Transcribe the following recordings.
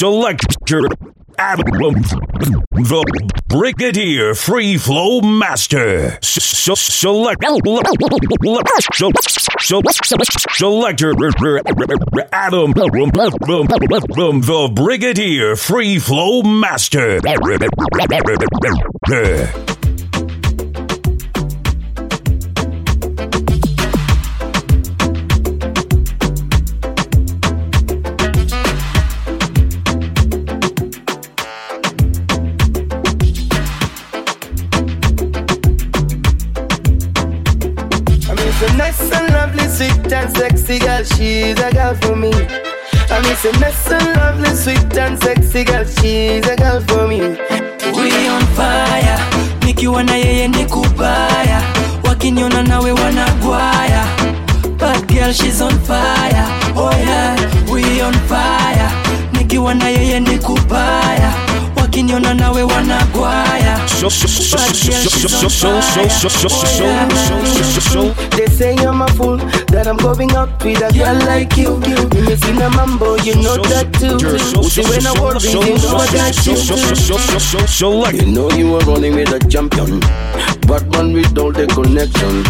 Selector Adam, the Brigadier Free Flow Master. Select Selector Adam, the Brigadier Free Flow Master. Sexy girl, she's a girl for me. I miss a mess and lovely, sweet and sexy girl, she's a girl for me. we on fire. Nikiwa na yeye ni kubaya. Wakiniona nawe wanagwaya. Bad girl she's on fire. Oh yeah we on fire. Nikiwa na yeye ni kubaya wakiniona nawe wanagwaya They say I'm a fool, that I'm going out with a girl like you. You miss in a mambo, you know that too. See when I worry, you know I got you. You know you were running with a champion, but one with all the connection.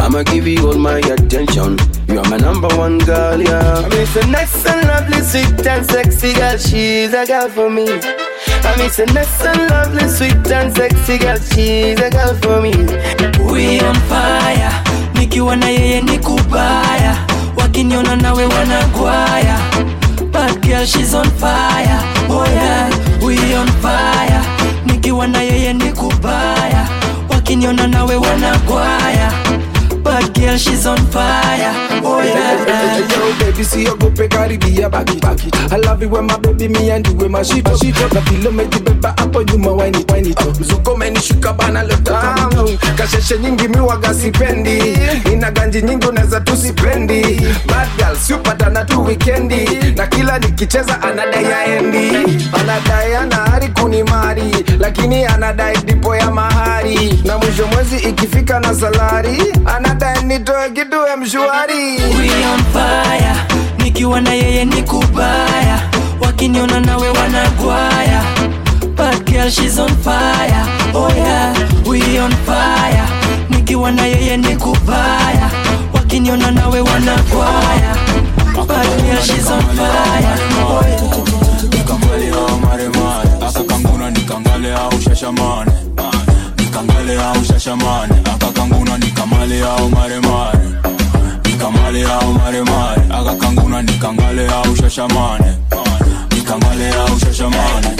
I'ma give you all my attention. You're my number one girl, yeah. I mean, so nice and lovely, sweet and sexy girl. She's a girl for me. I miss a nice and lovely, sweet and sexy girl. She's a girl for me. we on fire. Nikiwa na yeye ni kubaya. Wakiniona nawe wanagwaya. Bad girl she's on fire. Oh yeah. We on fire. Nikiwa na yeye ni kubaya. Wakiniona nawe wanagwaya Bad girl she's on fire oh yeah Yo, baby, siogope karibia baki baki. I love it when my baby me and you with my shit shit Na vile umejibeba hapo nyuma waini waini to. Mzuko umenishuka bana leo. Kasheshe nyingi miwaga sipendi. Ina ganji nyingi unaweza tusipendi. Bad girl siupatana tu weekendi. Na kila nikicheza anadai aendi. Anadai ana kunimari. Lakini anadai dipo ya mahari. Na mwisho mwezi ikifika na salari. Anadai nitoe kitu ya mshwari. we on fire. Nikiwa na yeye ni kubaya. Wakiniona nawe wanagwaya. Bad girl she's on fire. Oh yeah. We on fire. Nikiwa na yeye ni kubaya. Wakiniona nawe wanagwaya. Bad girl she's on fire. Oh yeah. Au maremare akakanguna nikangale au shashamane nikangale au shashamane akakanguna nikamale au maremare. Nikamale au maremare akakanguna nikangale au shashamane. Nikangale au shashamane.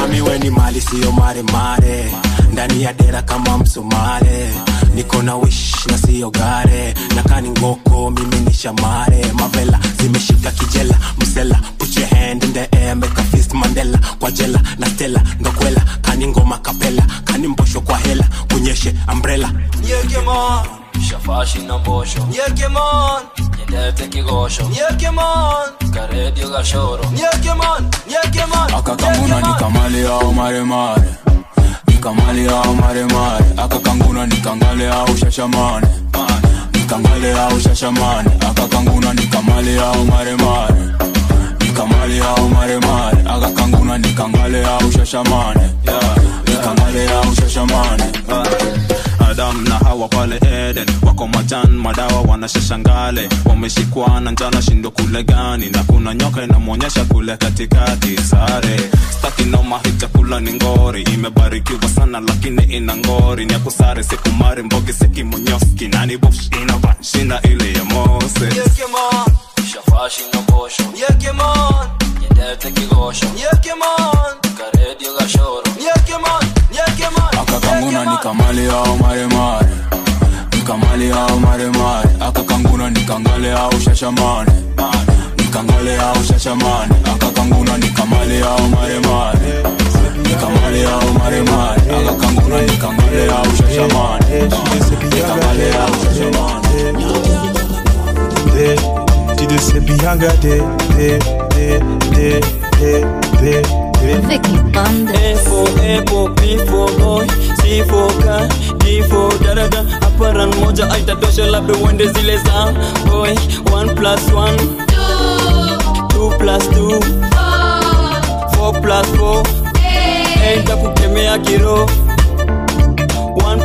Mami weni mali siyo maremare. Ndani ya dera kama msomale niko na wish na siyo gare. Nakani ngoko mimi ni shamare. Mavela zimeshika kijela. Msela put your hand in the air make a fist mandela. Kwa jela na stela ndokwela kani ngoma kapela. Kani mbosho kwa hela. Kunyeshe umbrella. Yekemon Shafashi na mbosho Yekemon Nyendete kigosho. Yekemon Karedio gashoro. Yekemon Yekemon akakanguna nikamale au maremare. Nikamale au maremare. Akakanguna nikangale au shashamane. Nikangale au shashamane. Akakanguna nikamale au maremare. Nikamale au maremare. Akakanguna nikangale au shashamane. Nikangale au shashamane na hawa pale eden. Wako majan madawa wanashashangale. Wameshikwa na njana shindo kule gani? Na kuna nyoka inamwonyesha kule katikati sare. Staki noma hii chakula ni ngori. Imebarikiwa sana lakini ina ngori. Ni akusare sikumari mbogi sekimonyoski nani bush inavanshina ile ya mose Yekemon Nyendete kigosho. Yekemon Karedio gashoro Yekemon aka kanguna nikamale ao maremare nikamale ao maremare aka nikangale ao shashamane nikangale ao shashamane aka nikamale ao maremare nikamale ao maremare aka nikangale ao shashamane nikangale ao shashamane Did it. Fais kiro. One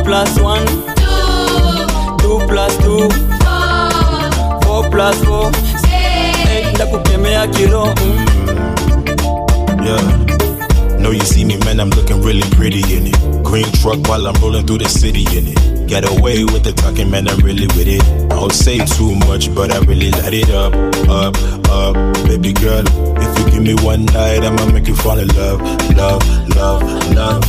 kiro. Mm. Yeah. Know you see me, man, I'm looking really pretty in it. Green truck while I'm rolling through the city in it. Get away with the talking, man, I'm really with it. I don't say too much, but I really light it up, up, up. Baby girl, if you give me one night, I'ma make you fall in love, love, love, love.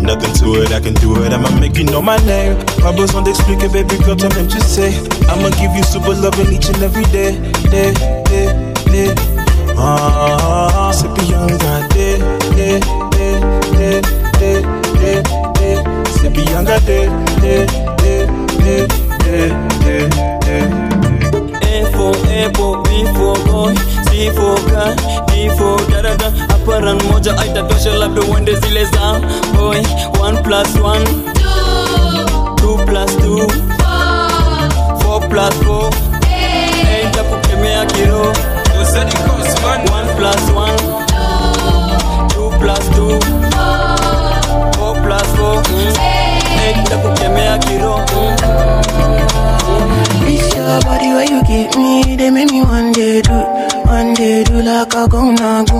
Nothing to it, I can do it. I'ma make you know my name. I was on explique, baby girl, tell me just say. I'ma give you super loving each and every day, day, day, day. Ah, sippy young got day, day, day, day, day, day, day. Sippy young got day, day, day, day, day, day, day. A for apple, B for boy, C for car, D for daraja. Aparan moja aitatosha labda uende zile za boy. 1 plus 1 2 plus 2 4 plus 4 8 takukemea kiro 1 plus 1 2 plus 2 4 plus 4 8 takukemea kiro your body where you give me, they make me one day do, one day do like a go na go, go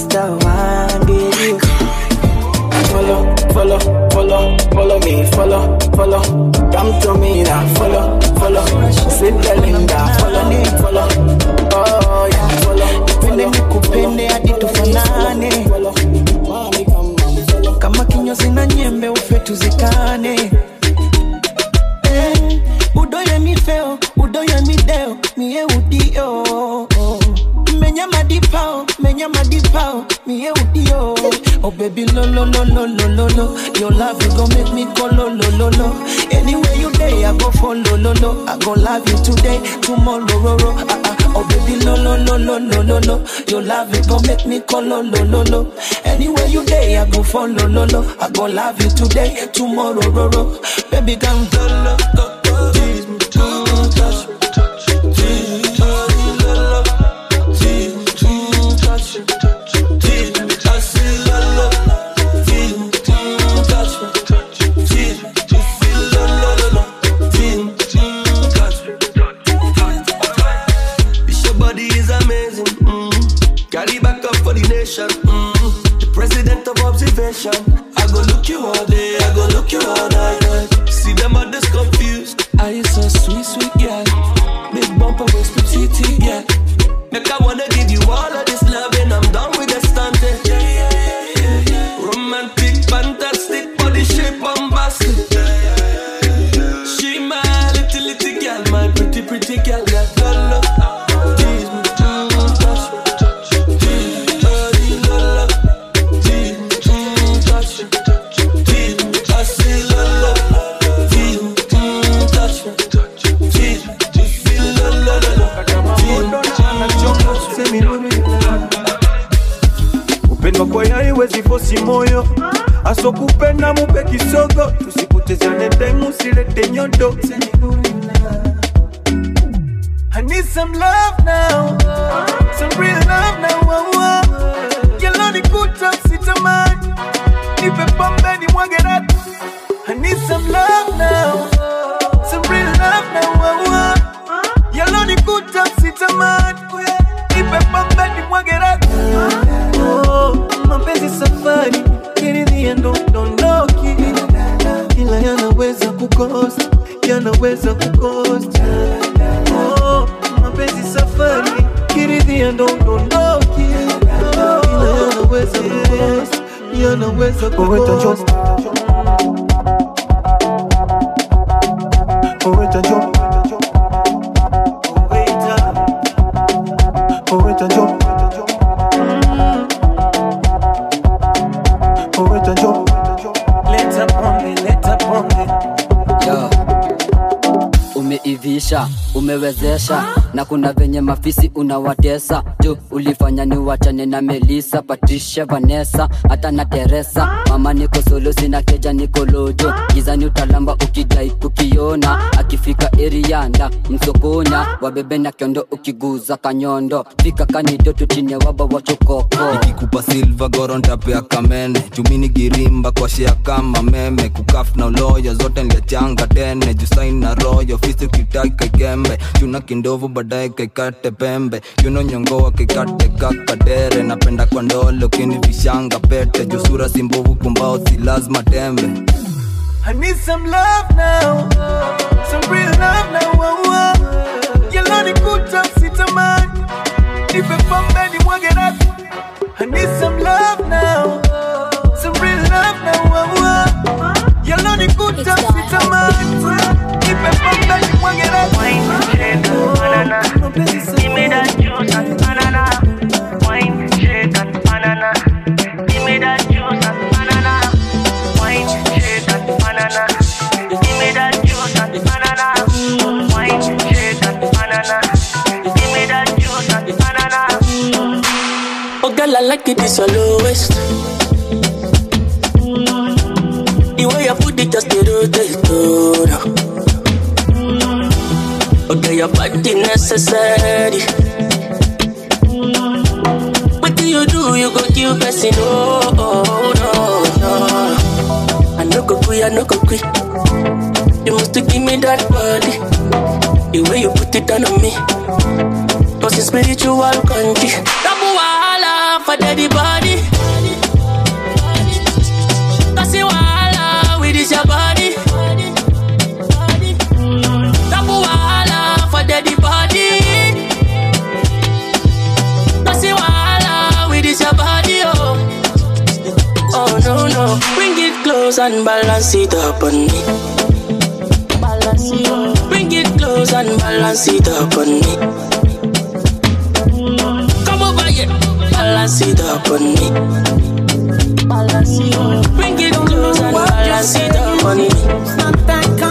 master one, baby. Follow, follow, follow, follow me, follow, follow. Come to me now, follow, follow. Sit Linda, follow me, follow. Oh, nikupende hadi tufanane, kama kinyozi na nyembe ufe tuzikane eh, udoye mifeo udoye mideo miye udio mmenyama dipao pow, me here you. Oh baby, lo lo lo lo lo lo lo. Your love you gon' make me go lo lo lo lo. Anywhere you day, I go follow lo lo. I go love you today, tomorrow ro ro. Ah ah. Oh baby, lo lo lo lo lo lo lo. Your love you gon' make me go lo lo lo lo. Anywhere you day, I go follow lo lo. I go love you today, tomorrow ro ro. Baby, come go lo go go. Observation. Mafisi unawatesa. Juu ulifanya ni wachane na Melisa, Patricia, Vanessa hata na Teresa. Mama niko solo, sina keja, niko lojo. Gizani, utalamba ukidai kukiona. Akifika erianda msokonya, wabebe na kiondo, ukiguza kanyondo. Fika kanido tutine waba wachokoko ikikupa silva gorontapea kamene. Chumini girimba kwa shea kama meme. Kukaf na uloyo zote nliachanga tene jusain na royo fisi ukitaka ikembe chuna kindovu baadaye kaikate pembe yuno nyongoa kaikate kakadere napenda kwa ndolo kini vishanga pete jusura simbovu kumbao si lazima tembe I need some love now, some real love now. Oh, oh. Yellow ni kuta sitamani, nipe pombe ni mwage ratu. I need some love now, some real love now. Oh, oh. Yellow ni kuta sitamani, nipe pombe ni mwage ratu. Give me that juice and banana. Wine, shake and banana. Give me that juice and banana. Wine, shake and banana. Give me that juice and banana. Wine, shake and banana. Give me that juice and banana. Oh girl, I like it, this lowest. The way you put it just rotate, oh. Okay, your body necessary. What do you do? You go kill person, oh, oh, no, no. I no go quit, I no go quit. You must give me that body. The way you put it on me. Cause it's spiritual country. Double wahala for daddy body. Close and balance it up on me. Bring it close and balance it up on me. Come over here, balance it up on me. Bring it close and balance it up on me.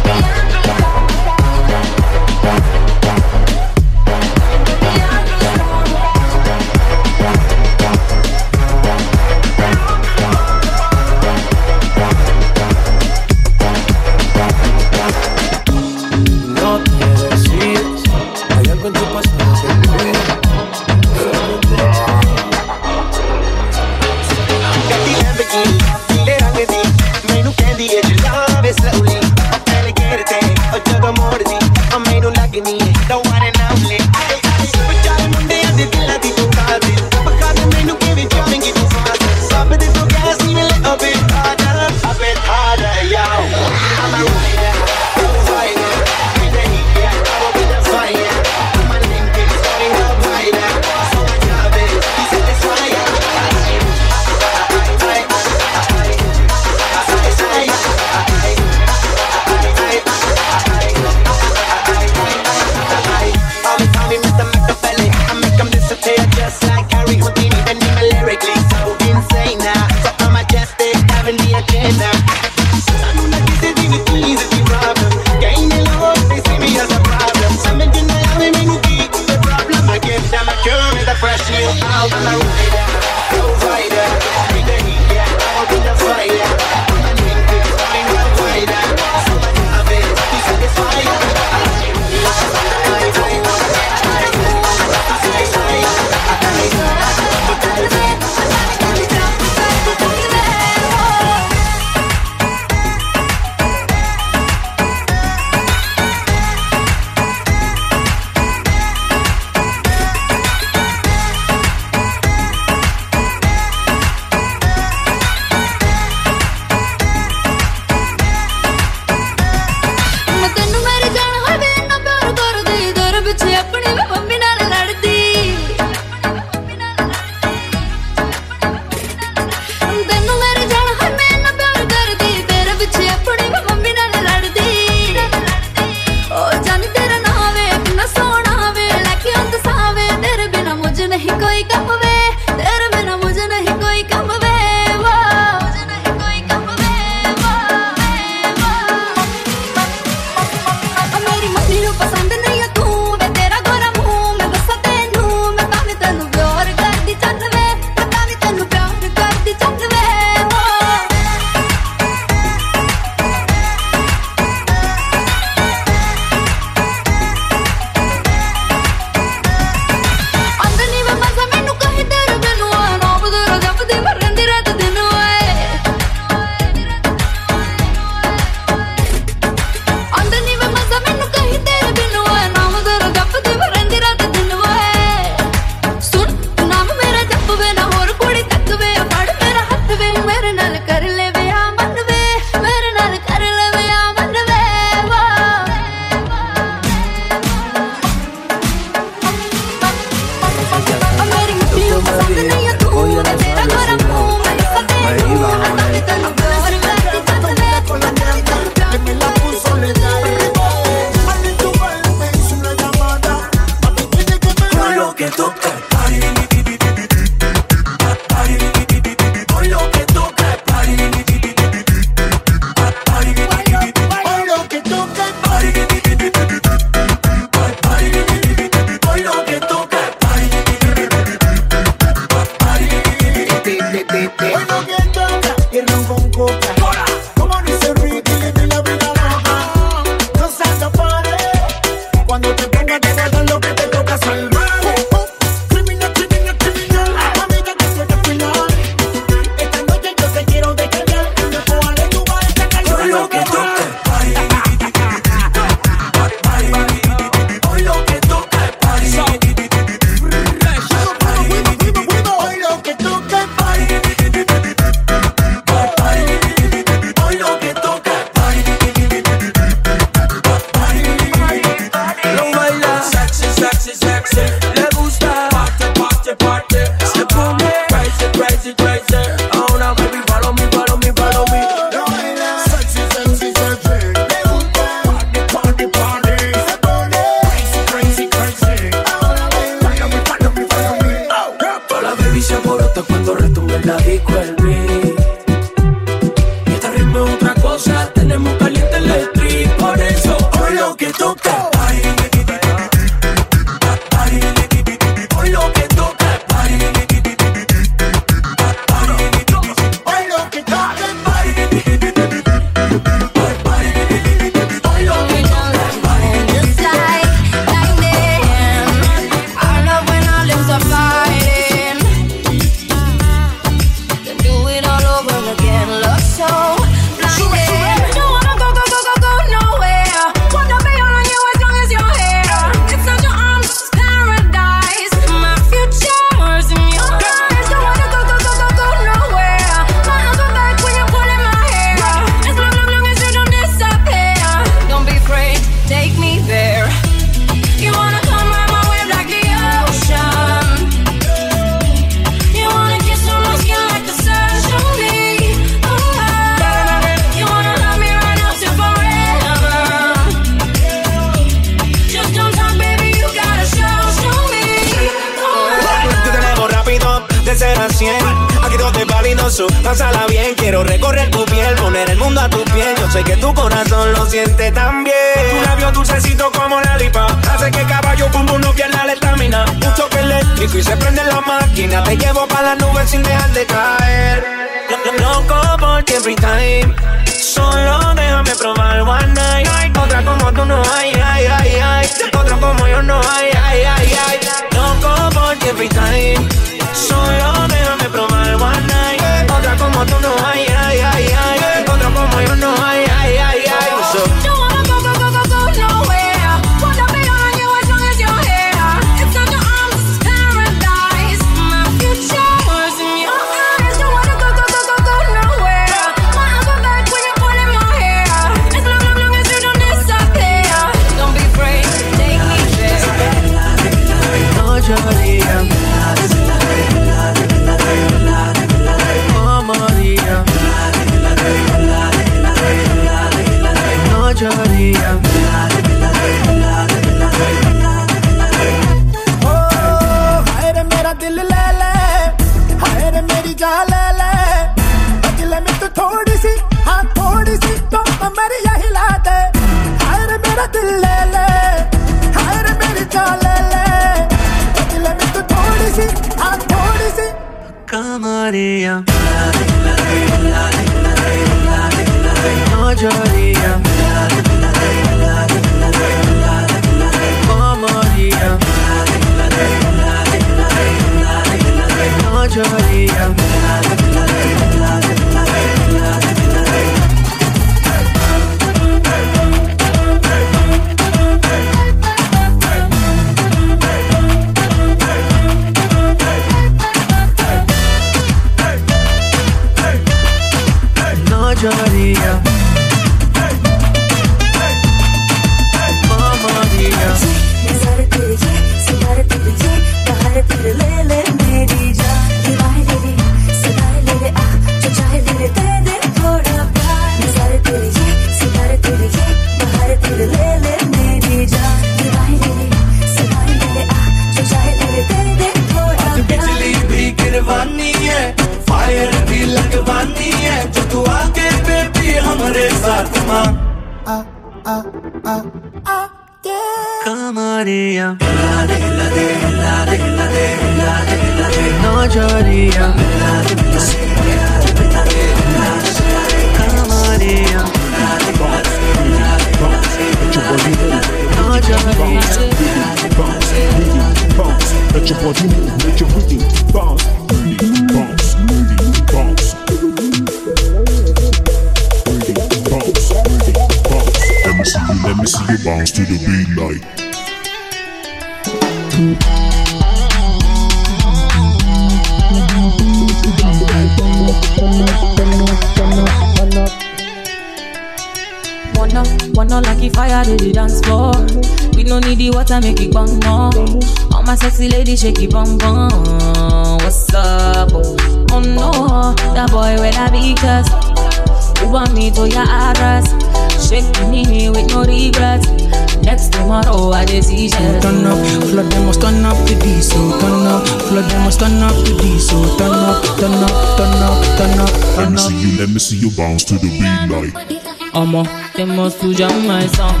Tomorrow, I dey see shell. Turn up, flood them must turn up the diesel. Turn up, flood them must turn up the diesel. Turn up, turn up, turn up, turn up, Let me up. see you, let me see you bounce to the beat like. Omo, they must to jam my song.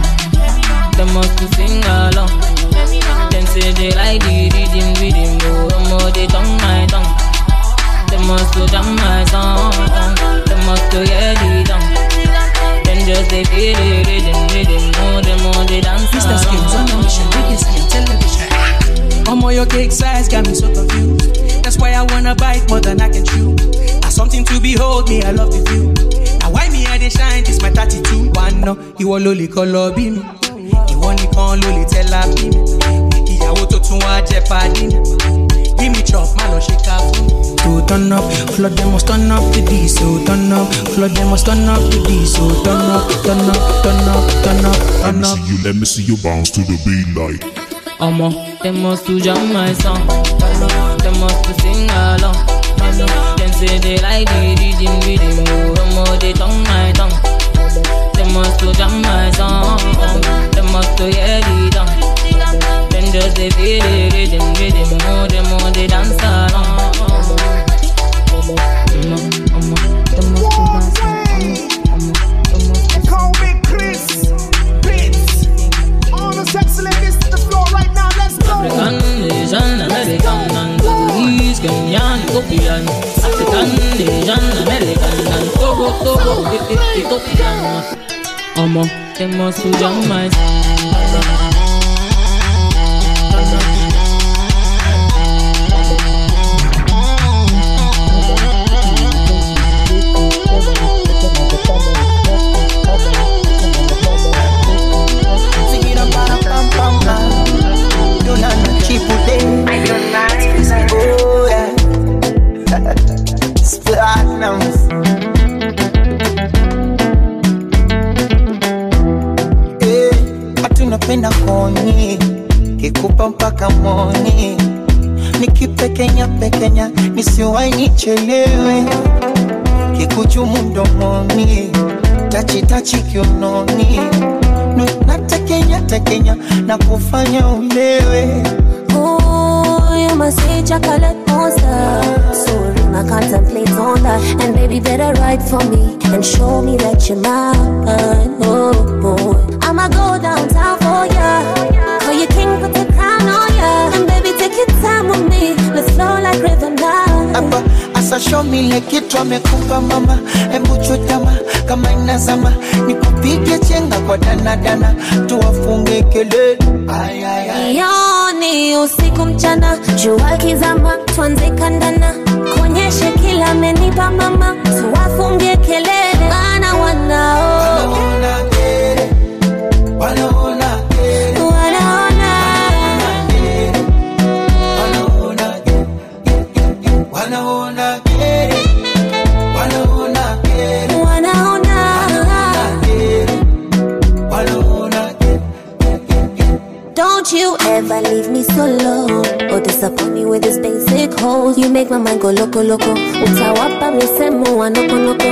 They must to sing along. Them say they like the rhythm, rhythm. Oh, omo, they tongue my tongue. They must to jam my song. They must to hear the tongue. Just they feel the rhythm, rhythm. Oh, them all they dance Mr. Skills on a mission, biggest in television. Omo, your cake size got me so confused. That's why I wanna bite more than I can chew. Now something to behold, me, I love the view. Now why me I dey shine, this my 32. One no, ìwọ ló lè kọ́ lọ bí mi. Ìwọ nìkan ló lè tẹ́lá bí mi. Ìyàwó tó tún wá jẹ́ pàdé mi. Give me chop, má lọ ṣe ká fún. To turn up, flood them must turn up the diesel. Turn up, flood them must turn up the diesel. Turn up, turn up, turn up, turn up, turn up. Let me see you, let me see you bounce to the beat like. Omo, they must to jam my song. They must to sing along. Them say they like the rhythm, rhythm. Omo, they tongue my tongue. They must to jam my song. They must to hear the tongue. Just they feel the rhythm, rhythm. Oh, them all they dance along. Omo, omo, they must to dance along. Call me Chris Pitts. All the sexy ladies to the floor right now. Let's go. African, Asian, American, and Congolese, Kenyan, Ethiopian. African, Asian, American, and Togo, Togo, Ethiopian. Omo, they must to jam my nikipekenya pekenya nisiwai nichelewe kikuchumu mdomoni tachitachi kiunoni natekenya tekenya na kufanya ulewe you must say chocolate monster. Sorry, I contemplate on that. And baby, better write for me and show me that you're mine. Oh, boy. I'ma go downtown for ya. Call you king, time with me. Let's flow like river now. hapa asashomile kitu amekupa mama. Hebu chutama kama inazama. Nikupige chenga kwa danadana tuwafunge kelele. Ay, ay, ay. Yoni usiku mchana, jua kizama, tuanze kandana, kuonyeshe kila amenipa mama, tuwafunge kelele, maana wanao. Wanaona make my mind go loco loco. Utawapa misemo wa noko noko.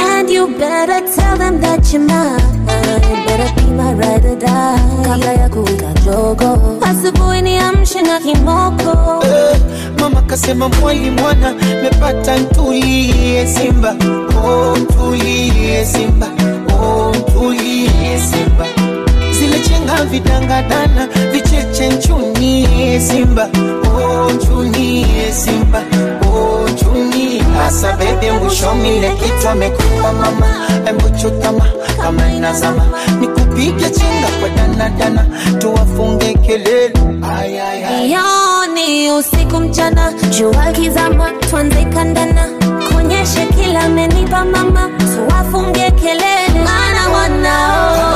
And you better tell them that you're mine. Better be my ride or die. Kabla ya kuwika jogo. Asubuhi niamshe na kimoko. Eh, mama kasema mwali mwana mepata ntulie simba oh, ntulie simba oh, ntulie simba zile chenga vidangadana vicheche nchunie simba ochuni esimpa ochuni asabebe mbushomile kitamekupa mama embuchutama kama inazama nikupige chenga kwa danadana tuwafunge kelele. Ni usiku mchana jua kizama twanze kandana kuonyeshe kila menipa mama tuwafunge kelele. Mana wanao.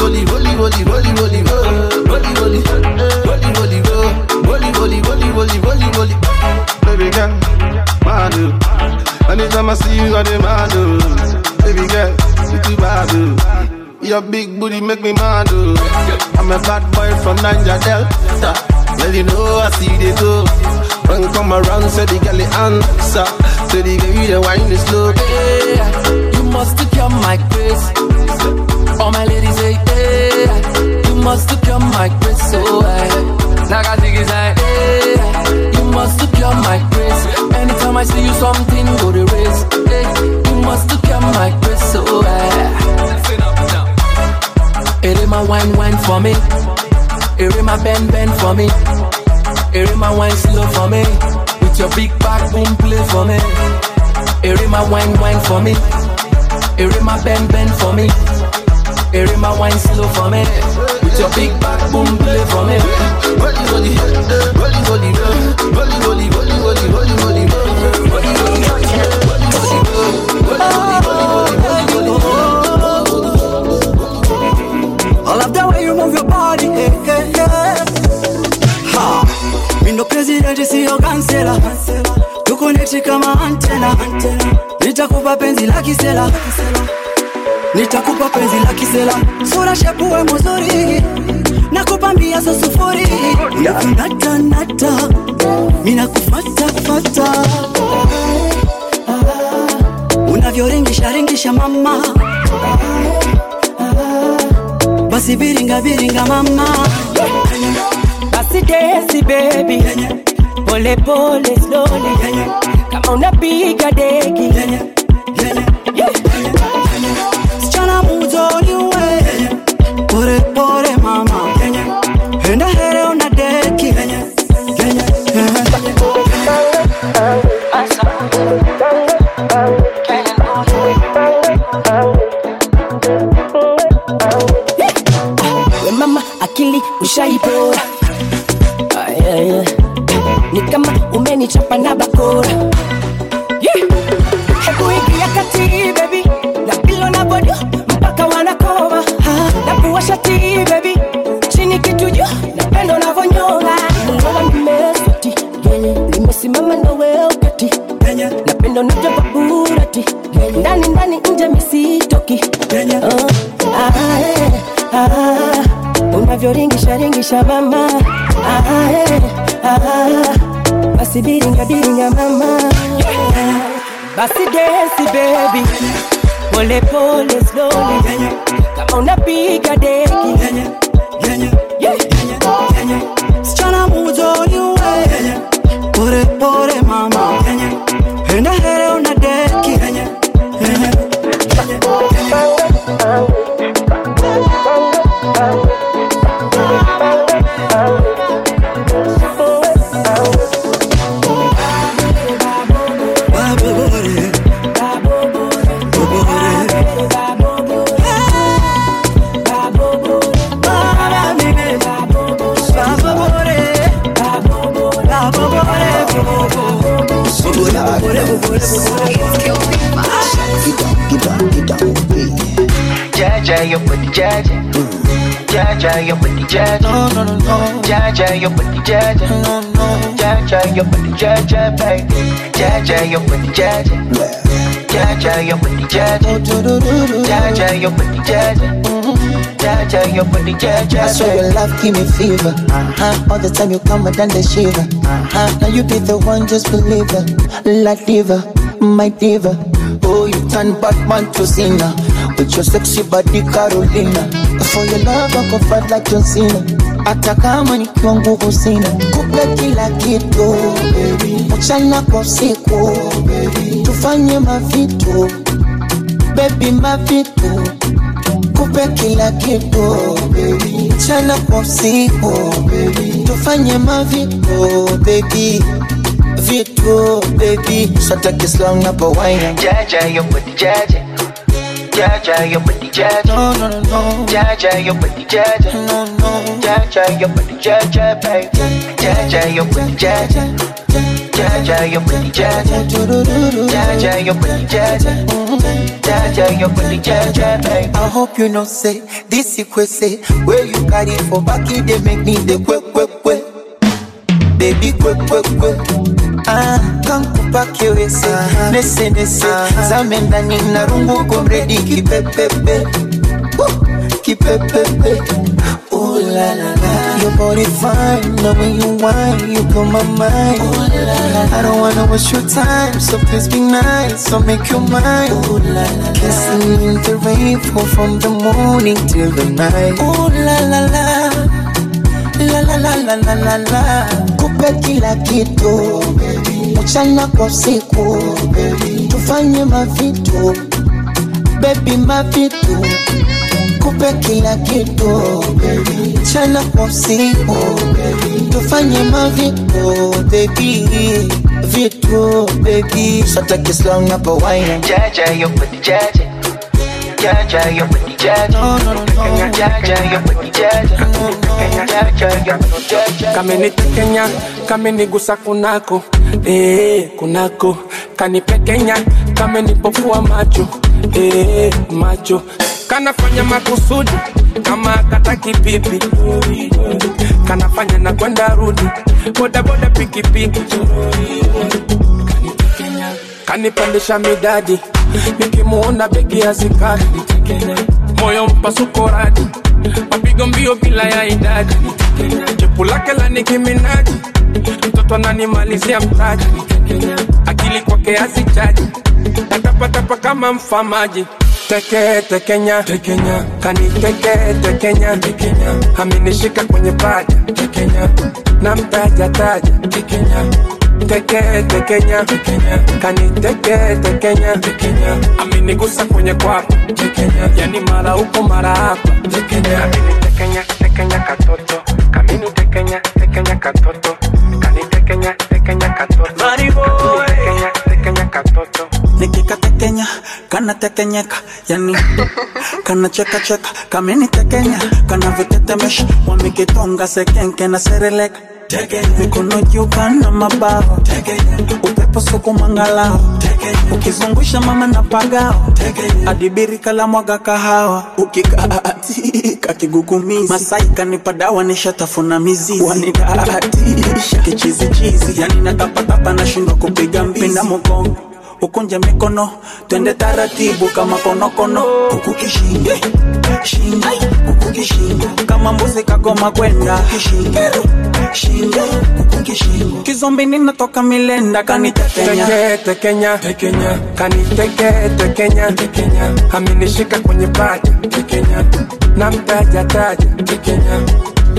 rolly, rolly, rolly, rolly, rolly, rolly, rolly, rolly, rolly. Baby girl, man, oh. anytime I see you, I demand, oh. Baby girl, you too bad, oh. Your big booty make me mad, oh. I'm a bad boy from Niger Delta. Well, you know I see they go. When you come around, say the girl it answer. Say the girl the wine is slow. Yeah, you must come my grace. All my ladies must look your mic brace so high. Now I think it's like, hey, you must look your mic brace. Anytime I see you, something go to race. Hey, eh, you must look your mic brace so high. It is my wine, wine for me. It is my bend, bend for me. It is my wine slow for me. With your big back, boom, play for me. It is my wine, wine for me. It is my bend, bend for me. It is my wine slow for me. With your big back boom play for me. Rolly, rolly, rolly, rolly, rolly, rolly, rolly, rolly, rolly, rolly, I love the way you move your body. Hey, hey, hey. Ha. Mi ndo president siyo kansela tukonekti kama antena nitakupa penzi la kisela nitakupa penzi la kisela. Sura shepuwe muzuri. Nakupa mbia za sufuri. Natanata minakufatafata unavyoringisha ringisha mama. Basi biringa biringa mama. Basi desi baby. Pole pole slowly. Kama unapiga deki shabama. Ah, yeah, ah, ah, ah, ah. basibiringa biringa mama. Yeah. basidesi baby. Polepole slowly. Jaja, your body, Jaja. Your body, Jaja. Jaja, your body, Jaja. Jaja, your body, Jaja. I swear your love give me fever. Uh-huh. All the time you come and then the shiver. Uh-huh. Now you be the one, just believe it. La diva, my diva. Oh, you turn Batman to Cena. With your sexy body Carolina. For your love I go fight like John Cena. Hata kama nikiwa nguvu sina, kupe kila kitu baby. mchana kwa usiku. Tufanye mavitu bebi, mavitu kupe kila kitu baby. mchana kwa usiku baby. tufanye mavitu bebi vitu baby. Na pawaina jaja yo body jaja. Jaja yo body jaja. No no no no. Jaja yo body jaja. No no. Jaja yo body jaja baby. Jaja yo body jaja jaja yo body jaja. Jaja yo body jaja. Jaja yo body jaja baby I hope you know say this is say where you carry for? Back they make me the quick quick quick baby quick quick quick ah kankupa kiwese nese nese zame ndani na rungu komredi kipepepe kipepepe Ooh la la la. Your body fine, the way you whine, you blow my mind. Ooh la la I don't wanna waste your time, so please be nice, so make your mind Ooh la la Kissing in the rain, from the morning till the night. Ooh la la la. La la la la la la la. Kupe kila kitu. Mchana kwa usiku tufanye mavitu. Bebi mavitu. Kupe kila kitu. Mchana kwa usiku tufanye mavitu bebi vitu bebi sataki slang na waina jaja yo body jaja. Jaja yo body jaja. No no no jaja yo body jaja. Jaja yo body jaja. Kamenitekenya kamenigusa kunako. Eh, kunako. Kanipekenya kamenipofua macho. Eh, macho. Kanafanya makusudi kama kata pipi kanafanya na kwenda rudi. Bodaboda pikipiki kanipandisha midadi. Nikimuona begi ya zikari moyo mpasuko radi. Mapigo mbio bila ya idadi jepu lake la nikiminaji mtoto ananimalizia mtaji akili kwake azichaji natapatapa kama mfamaji teke tekenya. Tekenya. Kaniteke tekenya. Tekenya. Aminishika kwenye paja. Tekenya. Na mtaja taja. Tekenya. Teke tekenya. Tekenya. Kaniteke tekenya. Tekenya. Aminigusa kwenye kwako tekenya. Yani mara huko mara hapa. Tekenya. Aminitekenya tekenya katoto. Kamini tekenya tekenya katoto kanatekenyeka yani. Kanachekacheka kana kanavitetemesha wamikitonga sekenke na sereleka. Mikono kana mabawa. Upepo sukumangalao ukizungusha mama na pagao adibiri kala mwaga kahawa. Ukikaatika kigugumizi masai kanipa dawa nishatafuna mizizi. Wanidaatisha kichizichizi. Yani natapatapa nashindwa kupiga mbizi. Pinda mugongo ukunje mikono twende taratibu kama konokono kishingo kama mbuzi kagoma kwenda kishingo kizombi ninatoka milenda kanitetenya teke tekenya tekenya. kaniteke tekenya. Tekenya. Aminishika kwenye paja. Tekenya. Na mtaja taja. Tekenya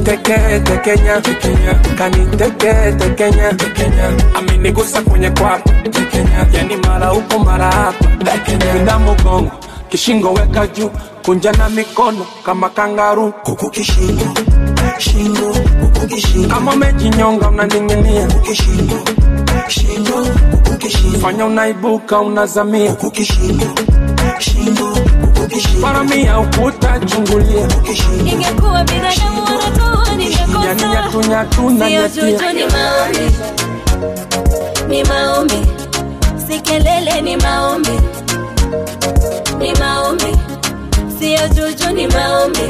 teke tekenya tekenya kaniteke tekenya tekenya aminigusa kwenye kwapa tekenya yani mara huko mara hapa pinda mgongo kishingo weka juu. Kunja na mikono kama kangaru. Kuku kishingo shingo kuku kishingo kama umejinyonga unaning'inia. Kishingo shingo kuku kishingo fanya unaibuka unazamia. Kuku kishingo shingo kuku kishingo paramia ukuta chungulia. Ingekuwa binadamu wanatoa juju ni maombi, ni maombi, si kelele ni maombi, ni maombi, juju ni maombi,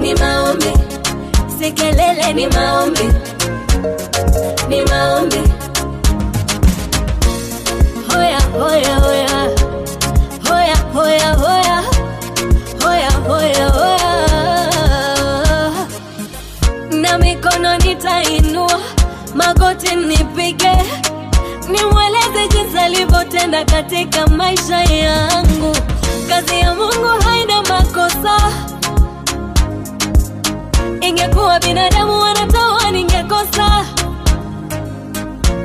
ni maombi, si kelele ni maombi, ni maombi. Hoya, hoya magoti nipige, nimweleze jinsi alivyotenda katika maisha yangu. Kazi ya Mungu haina makosa, ingekuwa binadamu wanatoa, ningekosa.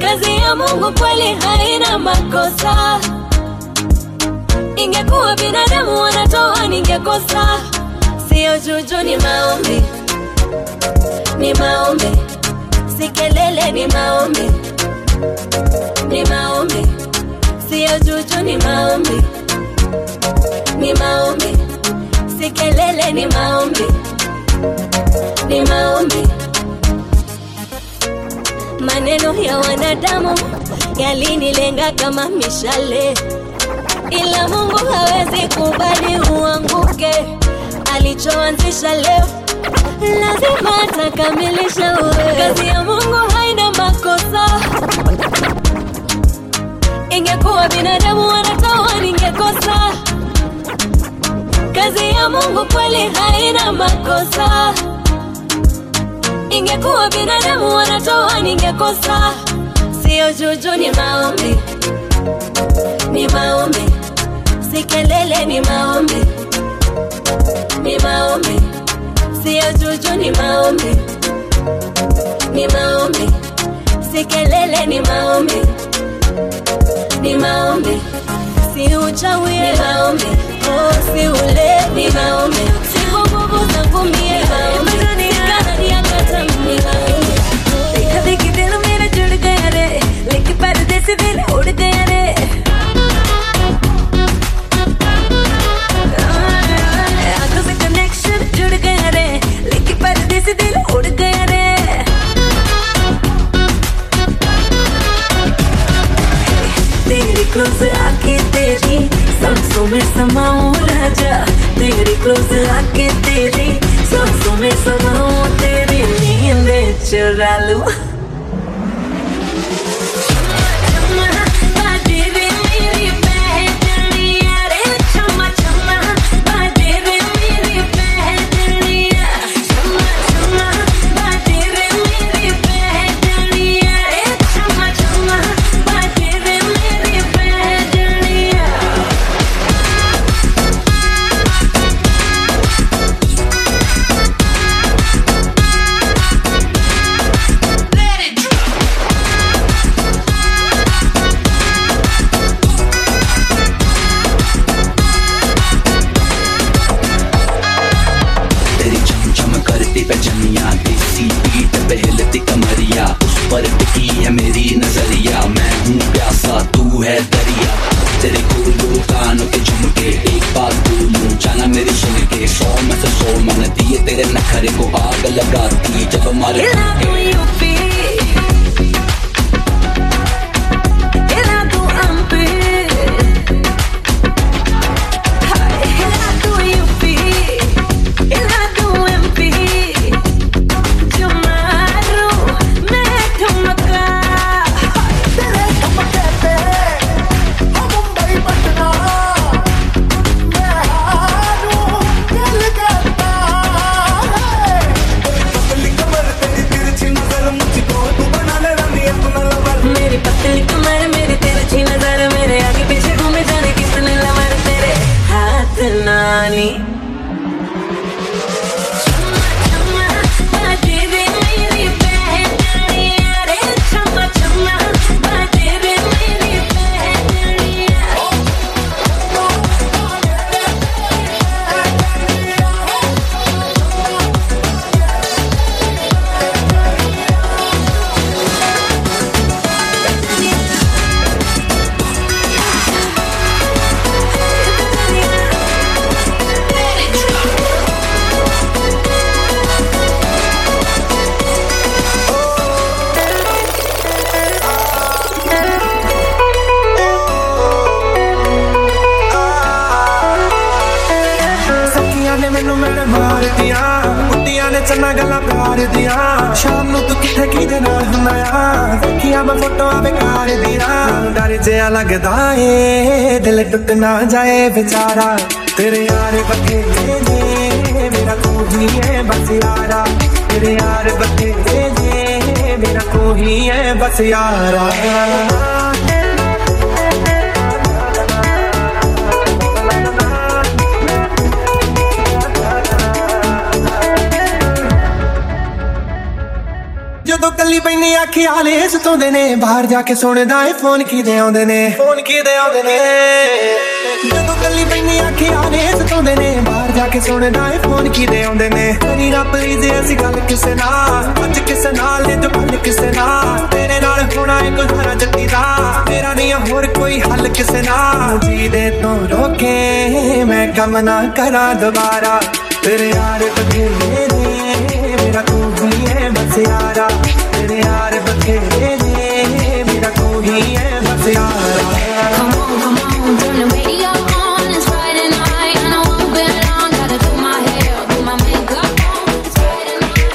Kazi ya Mungu kweli haina makosa, ingekuwa binadamu wanatoa, ningekosa. Sio juju, ni maombi ni maombi, si kelele, ni maombi, ni maombi. Siyo juju ni maombi. Ni maombi. Si kelele ni maombi. Ni maombi. Maneno ya wanadamu yalinilenga kama mishale. Ila mungu hawezi kubali uanguke. Alichoanzisha leo lazima atakamilisha uwe kazi ya mungu haina makosa. Ingekuwa binadamu wanatawa, ningekosa. Kazi ya mungu kweli haina makosa. Ingekuwa binadamu wanatoa ningekosa. Sio juju ni maombi. Ni maombi. Si kelele ni maombi. Ni maombi siyo juju ni maombi ni maombi si kelele ni maombi ni maombi si uchawi ni maombi oh, si ule ni maombi si nguvu zangu mie maombi sikana yakata ni maombi देखा देखी दिल मेरा जुड़ गया रे लेके पर्दे से दिल ਕੱਲੀ ਪੈਣੀ ਅੱਖ ਆਲੇ ਸਤਾਉਂਦੇ ਨੇ ਬਾਹਰ ਜਾ ਕੇ ਸੁਣਦਾ ਏ ਫੋਨ ਕਿਦੇ ਆਉਂਦੇ ਨੇ ਫੋਨ ਕਿਦੇ ਆਉਂਦੇ ਨੇ ਜਦੋਂ ਕੱਲੀ ਪੈਣੀ ਅੱਖ ਆਲੇ ਸਤਾਉਂਦੇ ਨੇ ਬਾਹਰ ਜਾ ਕੇ ਸੁਣਦਾ ਏ ਫੋਨ ਕਿਦੇ ਆਉਂਦੇ ਨੇ ਕਰੀ ਨਾ ਪਲੀਜ਼ ਅਸੀਂ ਗੱਲ ਕਿਸੇ ਨਾਲ ਅੱਜ ਕਿਸੇ ਨਾਲ ਨੇ ਜੋ ਗੱਲ ਕਿਸੇ ਨਾਲ ਤੇਰੇ ਨਾਲ ਹੋਣਾ ਏ ਗੁਜ਼ਾਰਾ ਜੱਟੀ ਦਾ ਮੇਰਾ ਨਹੀਂ ਆ ਹੋਰ ਕੋਈ ਹੱਲ ਕਿਸੇ ਨਾਲ ਜੀਦੇ ਤੋਂ ਰੋਕੇ ਮੈਂ ਕੰਮ ਨਾ ਕਰਾਂ ਦੁਬਾਰਾ ਤੇਰੇ ਯਾਰ ਬਥੇਰੇ ਨੇ ਮੇਰਾ ਤੂੰ ਹੀ ਹੈ ਬਸ ਯਾਰਾ ਤੇਰੇ DJ, Come on, come on, turn the radio on. It's Friday night and I won't be. Gotta do my hair, my makeup. It's Friday night.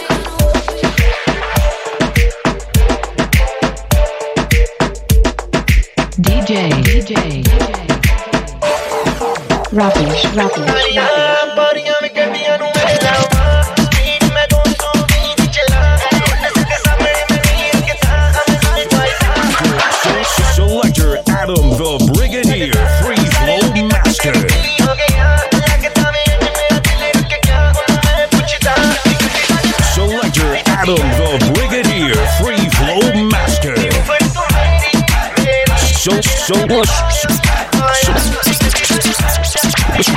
DJ, DJ, rubbish, rubbish, rubbish.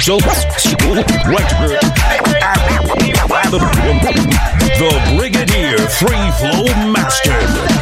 Selector Adam the Brigadier, Free Flow Master.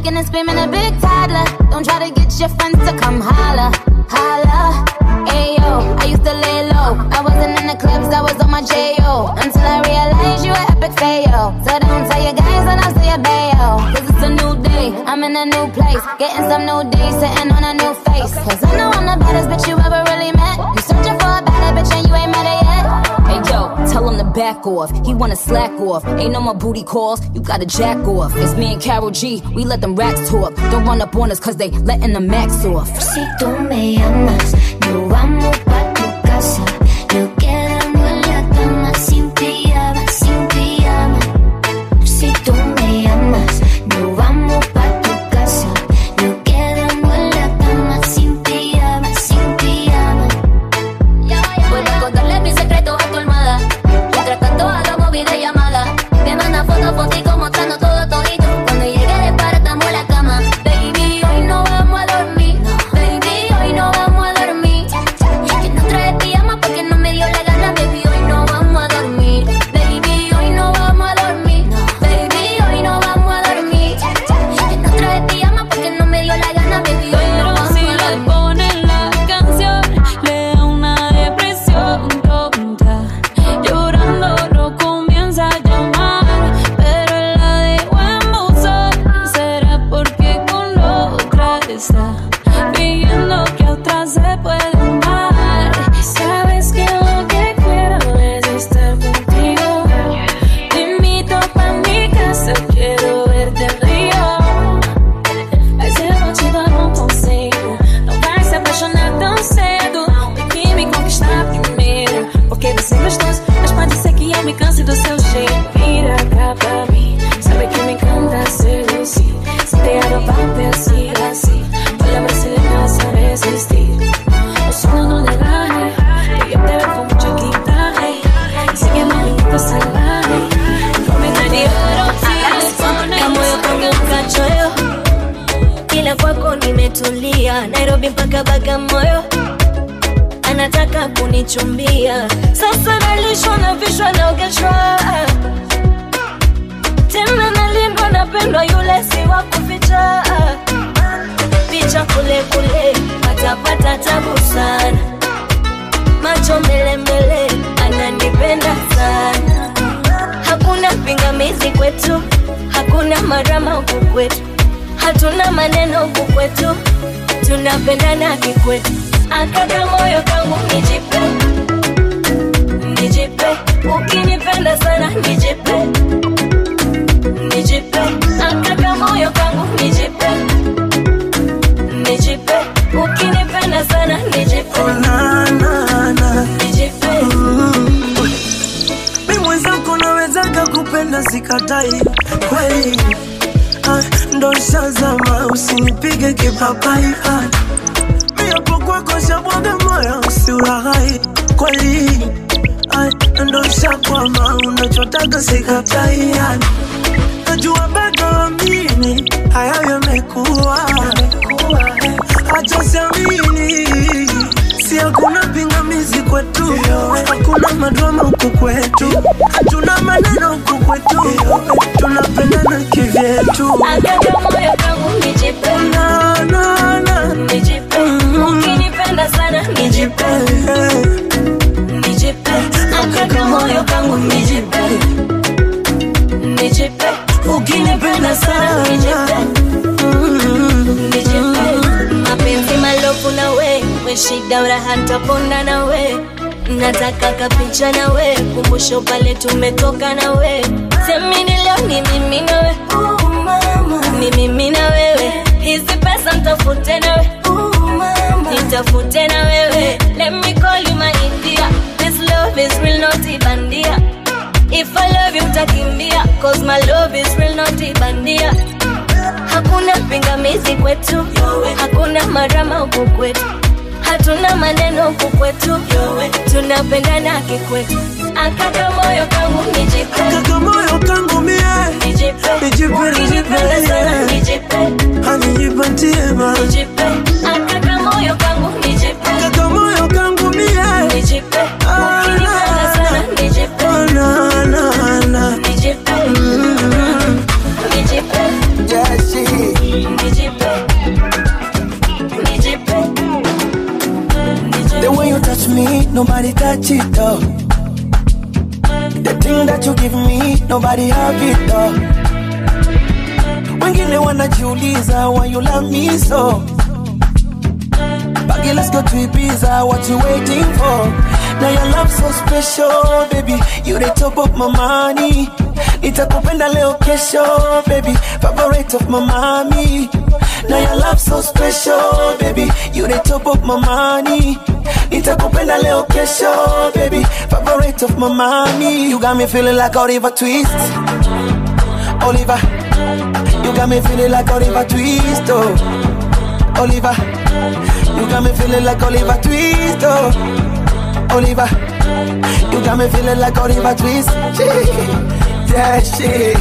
Kicking and screaming a big toddler. Don't try to get your friends to come holla. Holla. Ayo, I used to lay low. I wasn't in the clubs, I was on my J.O. Until I realized you were epic fail. So don't tell your guys when I say a bayo. Cause it's a new day, I'm in a new place. Getting some new days, sitting on a new face. Cause I know I'm the baddest bitch you ever really met. You searching for a better bitch and you ain't met her yet. Hey yo, tell him to back off. He wanna slack off. Ain't no more booty calls, you gotta jack off. It's me and Karol G, we let them racks talk. Don't run up on us cause they letting the max off. Si tú me llamas, sasa nalishwa na vishwa naogeshwa tena nalindwa napendwa yule si wa kuficha picha kule kule patapata tabu sana macho mbele mbele ananipenda sana. Hakuna pingamizi kwetu hakuna marama huku kwetu. Hatuna maneno huku kwetu tunapendana kikwetu. Akaka moyo kangu nijipe nijipe. Ukinipenda sana nijipe. Nijipe. Akaka moyo kangu nijipe. Nijipe. Ukinipenda sana nijipe. Nijipe. Mi mwenzako nawezaga kupenda sikatai kweli. Ah, ndo shazama usinipige kipapai. Ah, mi kwako shabwaga moyo usiulaghai kweli ah, ndo shakwama unachotaga sikatai najua bado amini hayo yamekuwa. Si hakuna pingamizi kwetu. Hakuna madrama huku kwetu. Hatuna maneno huku kwetu. Tunapendana kivyetu. Akaka moyo kangu akaka moyo kangu nijipe. Nijipe. Ukinipenda sana nijipe. Nijipe. Mapenzi malofu na we Weshida uraha ntaponda na we. Nataka kapicha na we kumbusho pale tumetoka na we. Semini leo ni mimi na we. Ni mimi na wewe. Hizi pesa mtafute na we. Nitafute na wewe. Let me call you my india love is real not bandia. if i love you utakimbia. Cause my love is real not bandia. hakuna pingamizi kwetu. Hakuna marama huku kwetu. Hatuna maneno huku kwetu. Tunapendana kikwetu. Akaka moyo kangu nijipe. Akaka moyo kangu mie. Nijipe. Nijipe sana nijipe. nijipe. Anijipatie nijipe. Akaka moyo kangu nijipe. Akaka moyo kangu mie na, na, na. nijipe nijipe nijipe nijipe The way you touch me, nobody touch it though. The thing that you give me, nobody have it though. Wengine wanajiuliza why you love me so. Baggy, let's go to Ibiza, what you waiting for? Now your love so special, baby. You the top of my money. Nitakupenda leo kesho, baby. Favorite of my mommy. Now your love so special, baby. You the top of my money. Nitakupenda leo kesho, baby. Favorite of my mommy. You got me feeling like Oliver Twist. Oliver. You got me feeling like Oliver Twist, oh. Oliver. You got me feeling like Oliver Twist, oh. Oliver. You got me feeling like Oliver Twist. yeah, shit.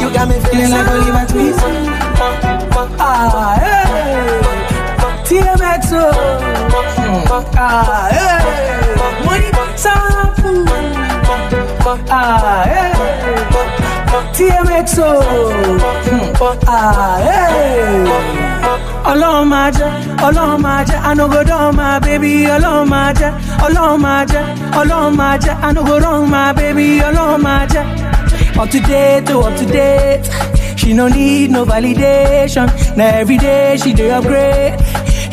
You got me feeling like Oliver Twist. Ah, hey. TMX, oh. Ah, hey. Money. Ah, hey. TMX, oh. Ah, ọlọ́run máa jẹ́ ọlọ́run máa jẹ́ anogodọ́ máa bébí ọlọ́run máa jẹ́ ọlọ́run máa jẹ́ ọlọ́run máa jẹ́ anogodọ́ máa bébí ọlọ́run máa jẹ́. Up to date oh up to date. She no need no validation. Na everyday she dey upgrade.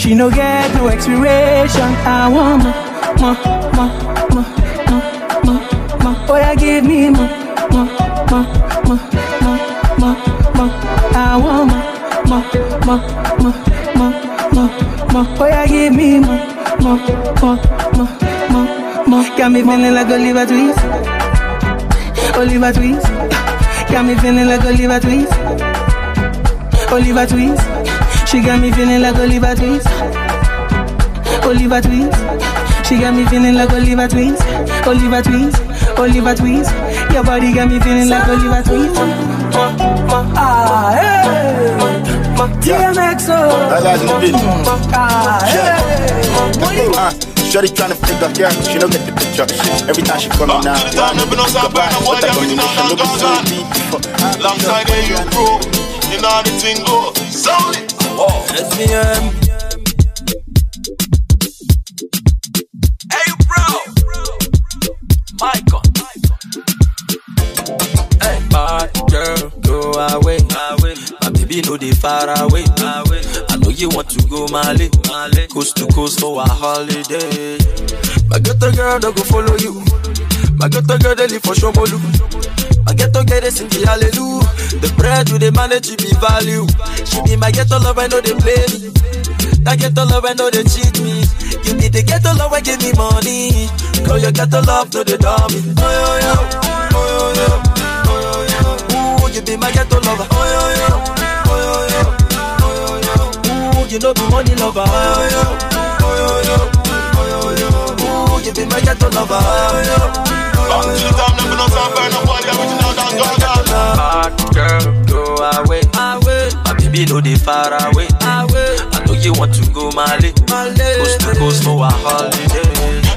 She no get no expiration. I want more, more, more, more, more, more, more. Oh, yeah, give me more, more, more, more, more, more, more. I want more, more, more, more, more, more, more. Oh, yeah, give me more, more, more, more, more, more. Got me feeling like Oliver Twist. Oliver Twist. Got me feeling like Oliver Twist. Oliver Twist. She got me feeling like Oliver Twist. Oliver Twist. She got me feeling like Oliver Twist. Oliver Twist. Oliver Twist. Your body got me feeling like Oliver Twist. Ah, hey. DMXO. That guy's in the business. Ah, hey. Uh, Shorty tryna figure, yeah, she don't get the picture. Every time she come in now, what that combination look so deep. Alongside where you grow, you know how the thing go. Sound it. Oh, Let's me baby know they far away. I know you want to go Mali, coast to coast for a holiday. My ghetto girl don't go follow you. My ghetto girl they live for Shomolu. My ghetto girl they sing the hallelujah. The bread with the manage to be value. She be my ghetto love, I know they play me. That ghetto love, I know they cheat me. You be the ghetto love, I give me money. Call your ghetto love, no they dummy. Oh yo yo, oh yo yo, oh yo yo. Ooh, you be my ghetto lover. You know be money lover. Oh yo yo, oh yo yo, oh yo yo. Ooh, you be my ghetto lover. Oh yo yo. Back to the time, never know some burn up all the original down. Bad girl, go away. away. My baby know they far away. away. I know you want to go Mali. Coast to coast for a holiday.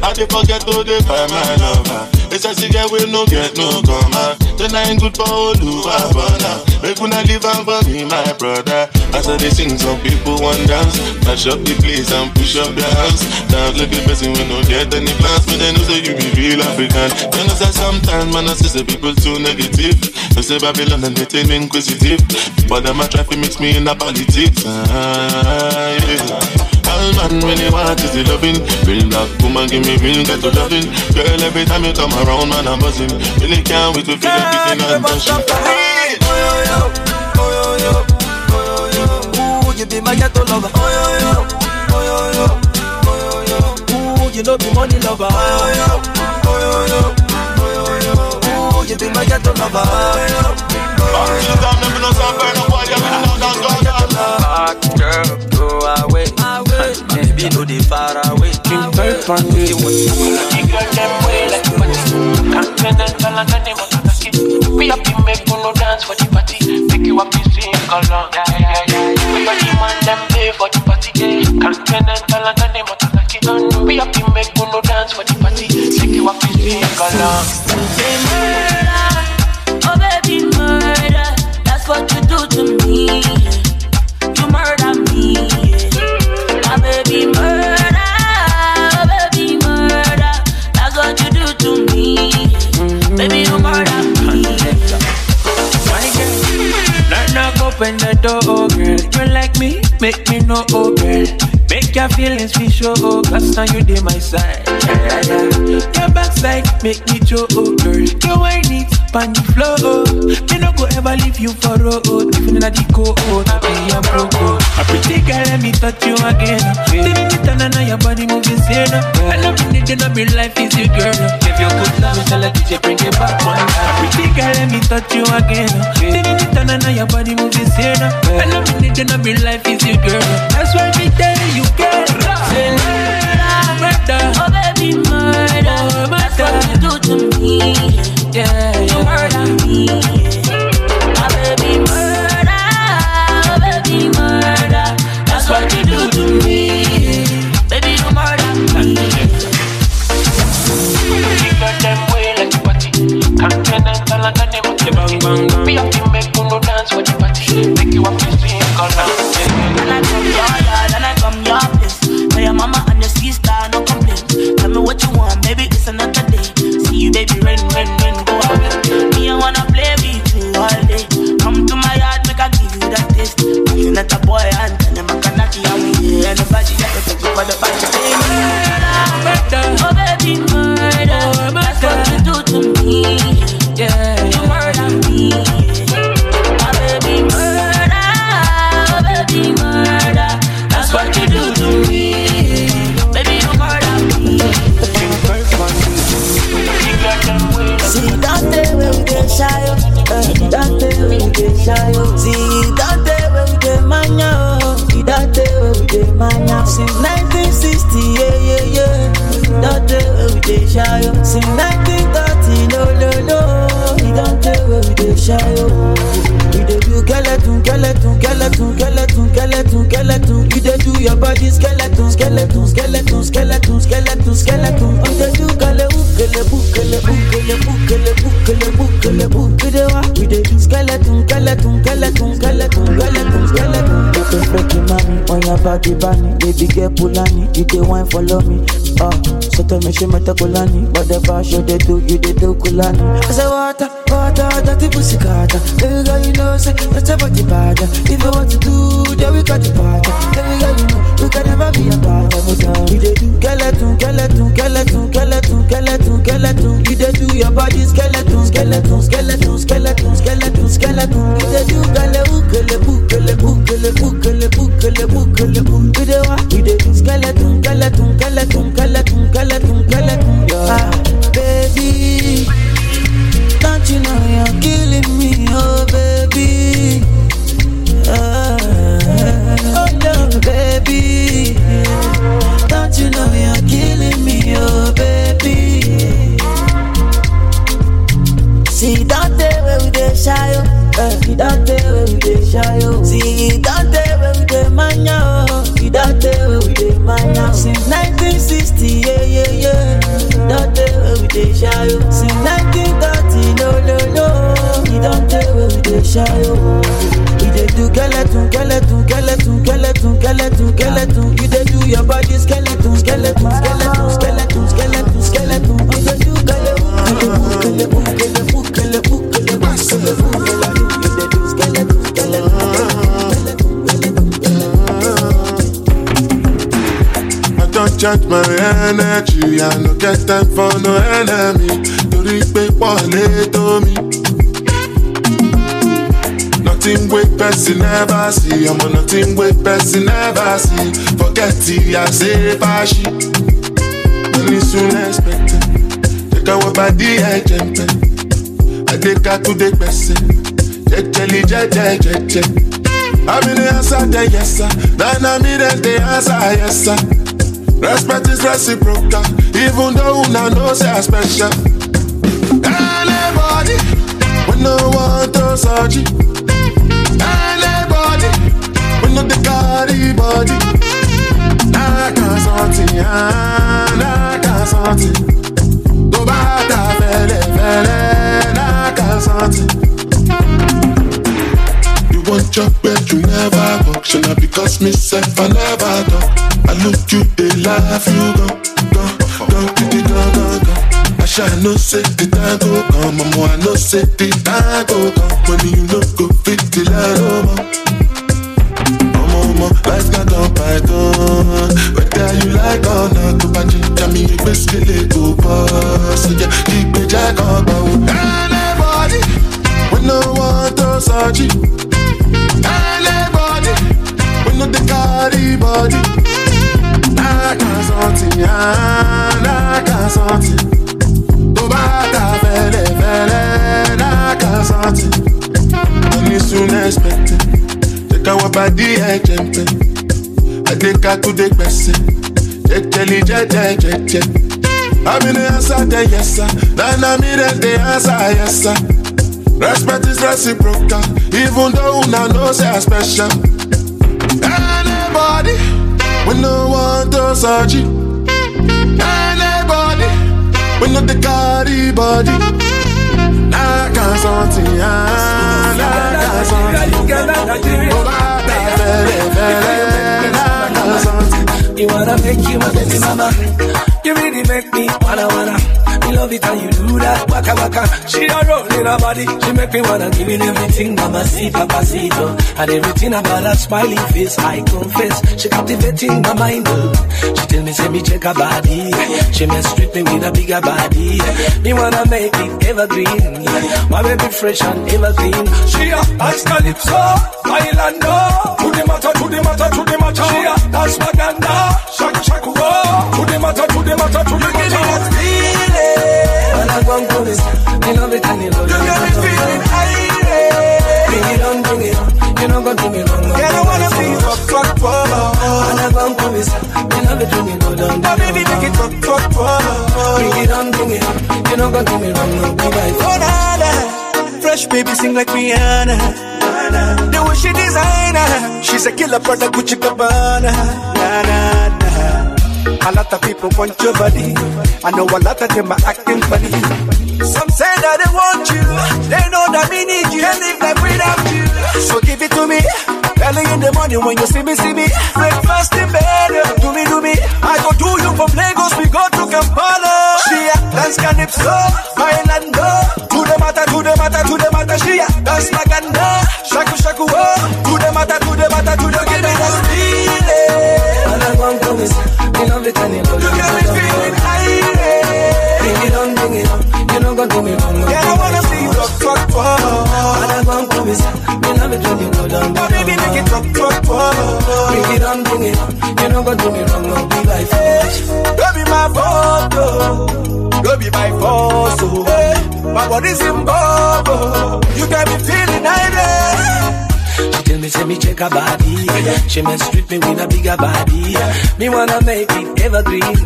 I dey forget to dey buy my lover. It's a cigarette we no get no comma. Tonight good for Oluwa Bona. Make una leave am for me, my brother. As I dey sing, some people want dance. Mash up the place and push up your hands. Dance like a person we no get any plans. But they know say you be real African. You know say sometimes man I see say people too negative. They say Babylon and they tell inquisitive. But them a try to mix me in a politics. Ah, yeah. All man when you want is the loving Real black woman give me real ghetto loving Girl every time you come around man I'm buzzing Really can't wait to feel everything I'm touching Ooh, you be my ghetto lover. Oh yo yo, oh yo yo, oh yo yo. Ooh, you know be money lover. Oh yo yo, oh yo yo, oh yo yo. Ooh, you be my ghetto lover. Oh yo yo. Oh, back to the time never know some burn up all the original dance go down Bad girl, go away. Away. My baby know they far away. King Bird from you. girl them way like a party. Continental and the name of the kid. We happy make you no dance for the party. Make you happy sing along. Yeah, yeah, yeah. We got the man them pay for the party. Continental and the name of the kid. We happy make you no dance for the party. Make you happy sing along. Say murder, oh baby murder. That's what you do to me. Open the door, oh girl. You like me, make me know, oh girl. Make your feelings be show, oh, cause now you dey my side. Yeah, yeah, yeah. Your backside make me show, oh girl. You whine it, pan the oh. Me no go ever leave you for road, even in a the cold, I be a oh. A pretty girl, let me touch you again. Take me turn and now your body moving sane. I love you, need to be life is you, girl. Give you good love, so let DJ bring it back one. A pretty girl, let me touch you again. Take me turn and now your body moving sane. I love you, need to be life is you, girl. That's why me tell you, girl. Say murder, Oh baby murder. Oh, That's what you do to me. Yeah, You murder me. My baby murder, oh baby murder. That's what you do to me. Baby you me. You a bang bang bang. We have to make you no dance for the party. Make you happy dey shy. Since 1930, no, no, no. He don't tell where we dey shy. We dey do skeleton, skeleton, skeleton, skeleton, skeleton, skeleton. You dey do your body skeleton, skeleton, skeleton, skeleton, skeleton, skeleton. You dey do bukele bukele bukele bukele bukele bukele wa. We dey do skeleton, skeleton, skeleton. Freaky mommy on your body bunny, baby girl pulani. You dey wine follow me, oh. So tell me she meta kulani, whatever show they do, you dey do kulani. I say water, water, dirty pussy carter. Baby girl, you know say that's a body bad. If you want to do, then we got the party. Baby girl, you know we can never be a bad. We dey do skeleton, skeleton, skeleton, skeleton, skeleton, skeleton. You dey do your body skeleton, skeleton, skeleton, skeleton, skeleton, skeleton. You dey do gale ukele bukele bukele bukele bukele bukele bukele. You dey wa? You dey do skeleton, skeleton, skeleton, Eh, where we dey shy, oh. Where we dey where we dey. Since 1960, yeah, yeah, yeah. Where we dey shy, oh. Since 1930, no, no, no. Where we dey shy, oh. Do skeleton, skeleton, skeleton, skeleton, skeleton. You dey do your body skeleton, I don't charge my energy, I no get time for no enemy. Torí pé pọ̀lẹ́ tó mi. Nothing wey person never see, ọmọ nothing wey person never see. Forget it, I say fàṣì. Money soon expected. Take our body ẹ̀jẹ̀ ń pẹ́. Adéka tó dé gbẹ̀sẹ̀. Jẹ́jẹ́lì jẹ́jẹ́ jẹ́jẹ́. I'm in the answer, the yes sir. Then I'm in the answer, yes sir. Respect is reciprocal, even though una know say I special. Anybody, we no want to search. Anybody, we no the carry body. Nah, can't something, ah, nah, can't something. Tó bá ta fẹ́lẹ́ fẹ́lẹ́, nah, can't something. You job where you never work, should not because myself I never done. I look you, they laugh you go, go, go, go, go, go, go. I shall no say the time go come, mama. I know say the time go come. Money you no go fit the light over. Mama, mama, life got on python. Whether you like or not, to buy ginger me, you best kill it go pass. So yeah, keep me jack on oh. Anybody, we no want to search it. Something. Tó bá ta. Money soon expected. Tó dé. Jẹ́jẹ́lì jẹ́jẹ́ jẹ́jẹ́. Answer, yes. Respect is reciprocal, even though una know say I special. Anybody, we no want to search it. Anybody, we no the carry body. Nah, can't can't can't. You wanna make you my baby mama. You really make me wanna wanna. Me love it how you do that waka waka. She a roll in her body. She make me wanna give it everything, mama see papacito. And everything about her smiling face, I confess. She captivating my mind. oh. She tell me say me check her body. She mess with me with a bigger body. Me wanna make it evergreen. My baby fresh and evergreen. She a dance calypso, bailando. To the matter, to the matter, to the matter. She a dance maganda, shaka whoa. To the matter, to the go you got me feeling Bring it on, bring it on. You know go do me wrong. Girl, I wanna be rock, rock, roll. When I go and promise. Me love it when you go down. Oh, baby, make it talk, talk, talk. Bring it on, bring it on. You know, gonna do me wrong, no, be right. Oh. Fresh baby sing like Rihanna. The way she designer. She's a killer product Gucci Gabbana. Na, na, na. A lot of people want your body. I know a lot of them are acting funny. Some say that they want you. They know that we need you. Can't live life without you. So give it to me. Early in the morning when you see me, see me. Breakfast in bed. Do me, do me. I go do you from Lagos. We go to Kampala. She a dance calypso. Bailando. To the matter, to the matter, to the matter. She a dance maganda. Shaku, shaku, oh. To the matter, to the matter, to the give me that feeling. And I want promise. Me love it when you go down. You got me feeling irate. Bring it on, bring it on. You know, gonna do me wrong, Yeah, I wanna see you rock, rock, rock. And I want promise. Me love it when you go down. Oh, baby, make it rock, rock, rock. Bring it on, bring it on. You know, gonna do me wrong, no, be like force. Go be my photo. Go be my. Oh. My body's in bubble. You got me feeling irate. Me, say me check her body. She menstruate me with a bigger body. Me wanna make it evergreen.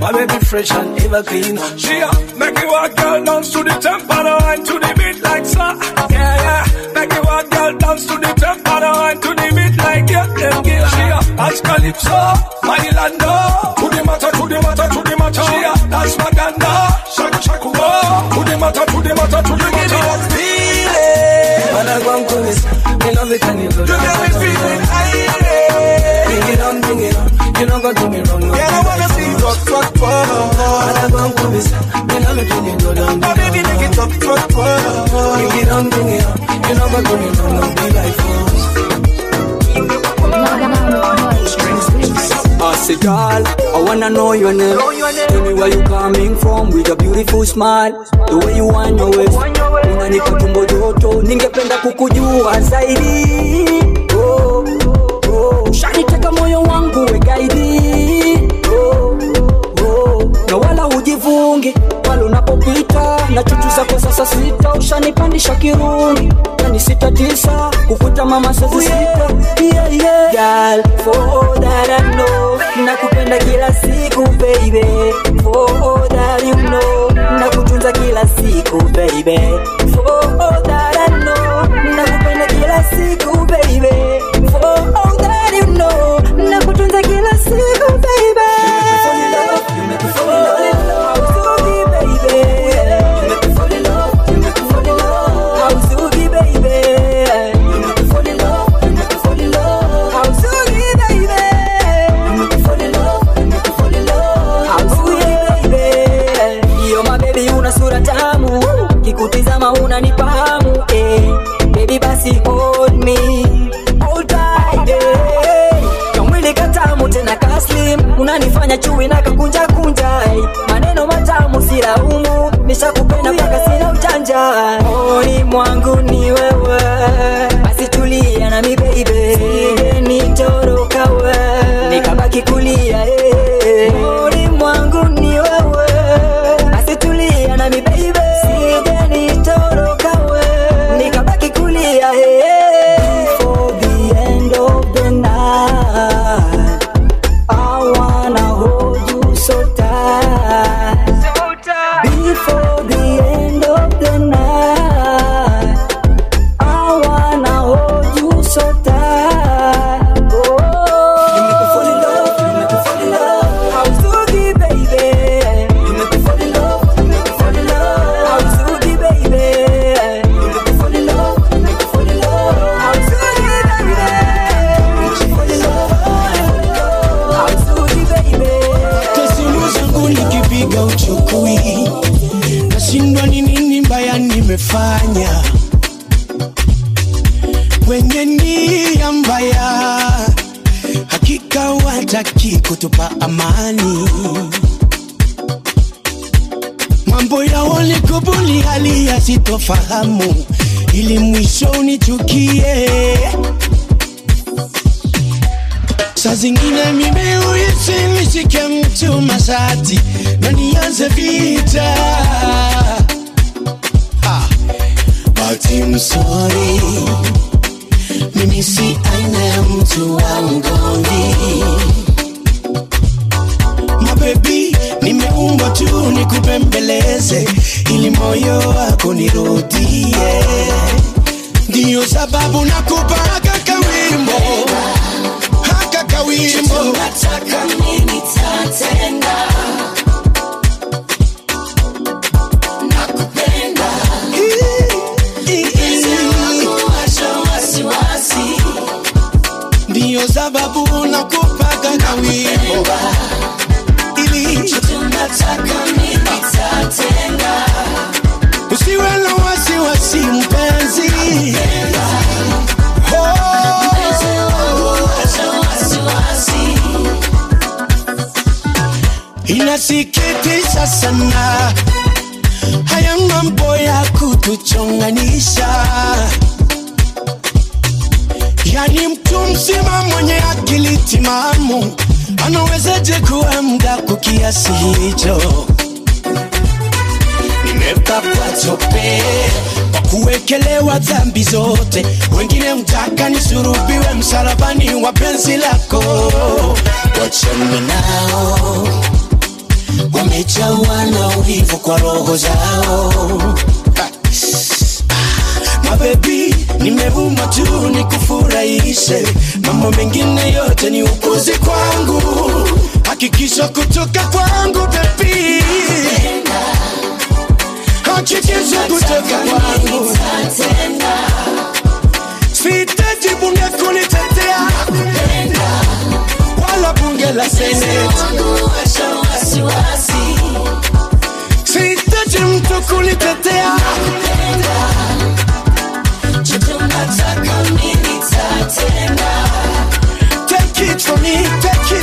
My baby fresh and evergreen. She uh, a make it walk girl dance to the tempo and to the beat like sa. Yeah yeah, make it walk girl dance to the tempo and to the beat like yeah girl. She uh, a dance calypso, oh, bailando. To to the matter, to the love it when you go down. You got me feeling irate. Bring it on, bring it on. You know, gonna do me wrong, no. Yeah, I wanna see you rock, rock, rock. Man, I want promise. Me love it when you go down. Oh, baby, make it rock, rock, rock. Bring it on, bring it on. You know, gonna do me wrong, no. Be like force. I say, girl, I wanna know your name. Tell me where you coming from with a beautiful smile. The way you want your waist. Unanipa tumbo joto, ningependa kukujua zaidi. Sita, kiruni yani sita tisa kukuta mama sasa sita. Yeah, yeah. Girl, for that I know nakupenda kila siku baby. For that you know nakutunza kila siku baby. For that I know nakupenda kila siku baby chuma shati na nianze vita. Ha. But I'm sorry, mimi si aina ya mtu wa mgongi mabebi, nimeumbwa tu nikupembeleze ili moyo wako nirudie, ndiyo sababu nakupaka kawimbo wimbo. Tunataka Ndiyo sababu nakupaga na wimbo. Ili tunataka mimi usiwe na wasiwasi mpenzi, napenda. Inasikitisha sana haya mambo ya kutuchonganisha. Yani mtu mzima mwenye akili timamu anawezaje kuwa kwa kiasi hicho? Nimepakwa tope kwa kuwekelewa dhambi zote. Wengine mtaka nisurubiwe msalabani wa penzi lako. Wachani nao wamejawa na uvivu kwa roho zao. Mabebi nimevuma tu nikufurahishe. Mambo mengine yote ni upuzi kwangu. Hakikisho kutoka kwangu bebi hakikisha kutoka kwangu. Sihitaji bunge la bunge la seneti. Sihitaji mtu kulitetea. Take it from me, take it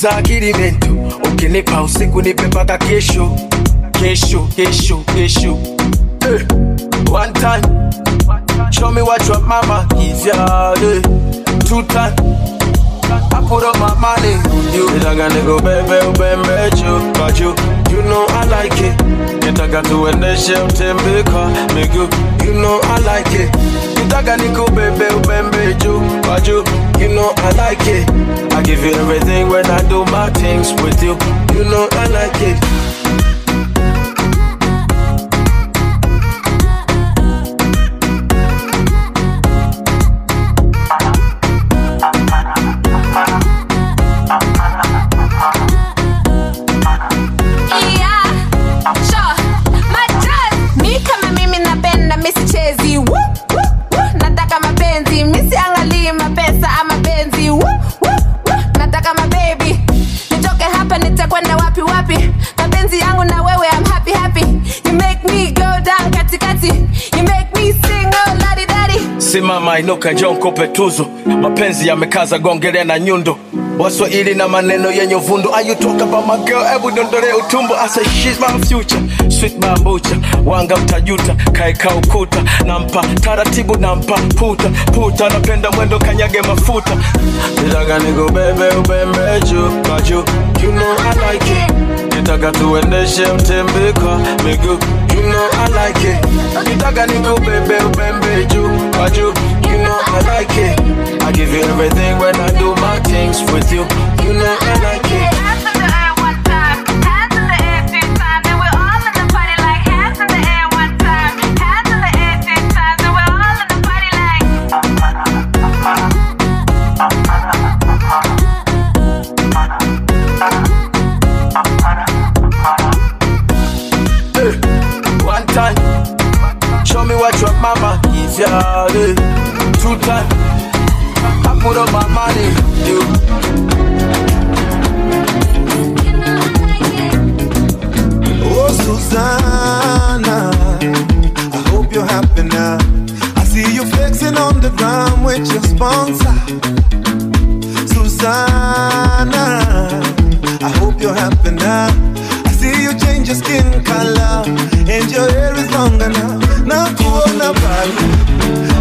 tuliza akili mentu ukinipa usiku nipe mpaka kesho. Kesho kesho kesho. Eh. one time. Show me what your mama is yeah, two time. I put up my money on you. Nitaka niko bebe ubembe But you, know I like it. Nitaka tuendeshe utembe kwa miguu you know I like it. Nitaka nikubebe ubembe juu kwa juu you know I like it. I give you everything when I do my things with you. You know I like it simama inuka njoo nikupe tuzo. Mapenzi yamekaza gongelea na nyundo. Waswahili na maneno yenye uvundo Are you talk about my girl? Hebu dondole utumbo. I say she's wanga mtajuta kaeka ukuta. Nampa taratibu nampa puta. Puta napenda mwendo kanyage mafuta. Nitaka ubembe juu kwa juu. You know like it. Nitaka tuendeshe utembe miguu you know I like it. Nitaka nikubebe ubembe juu kwa juu you know I like it. I give you everything when I do my things with you. You know I like it yeah. Two time, I put up my money, you. Susanna, I hope you're happy now. I see you flexing on the ground with your sponsor. Susanna, I hope you're happy now. Your skin color. And your hair is longer now. Na kuona pale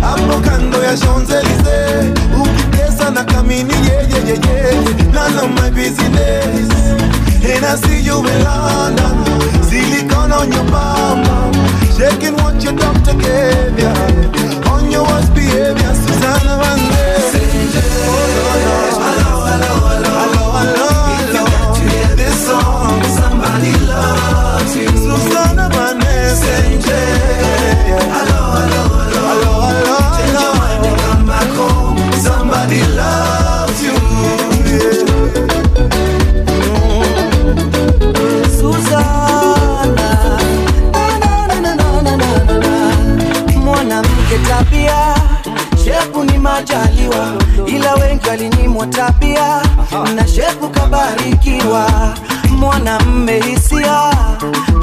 hapo kando ya Champs-Elysees ukitesa na kamini yeah, yeah, yeah, yeah. None of my business. And I see you in London. Silicone on your bum Shaking what your doctor gave ya. On your worst behavior Susanna Van Hello, oh, ila wengi walinyimwa tabia na shepu kabarikiwa mwanamme hisia.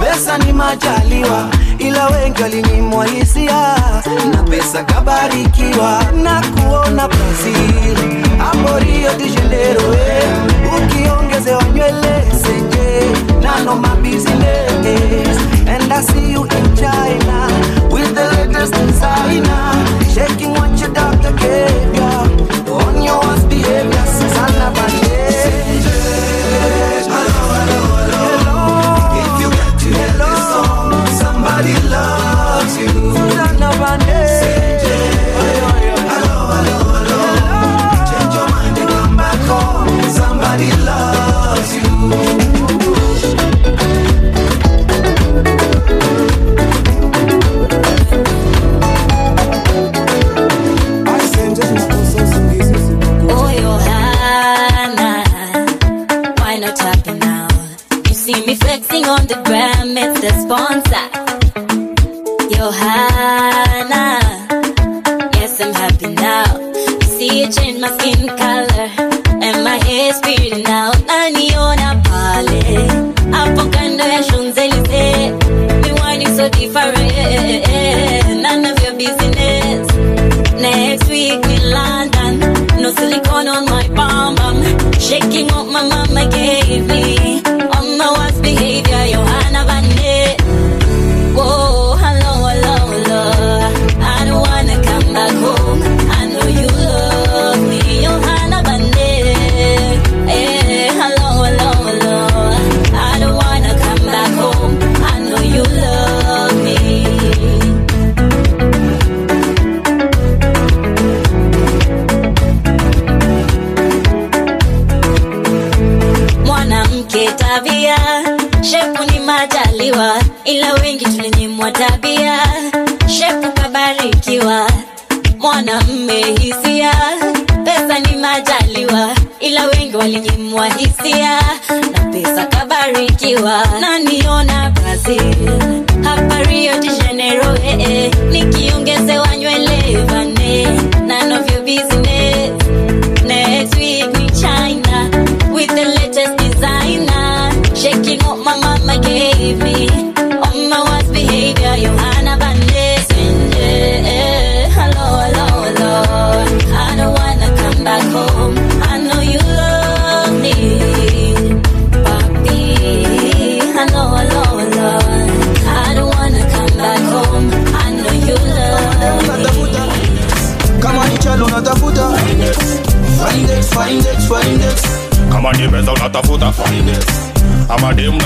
Pesa ni majaliwa ila wengi walinyimwa hisia. Na pesa kabarikiwa na kuona Brazil. Hapo Rio de Janeiro eh. ukiongezewa nywele senje nano my and I see you in China with the latest designer. Shaking what your doctor gave on your behavior sana If loves you. Susanna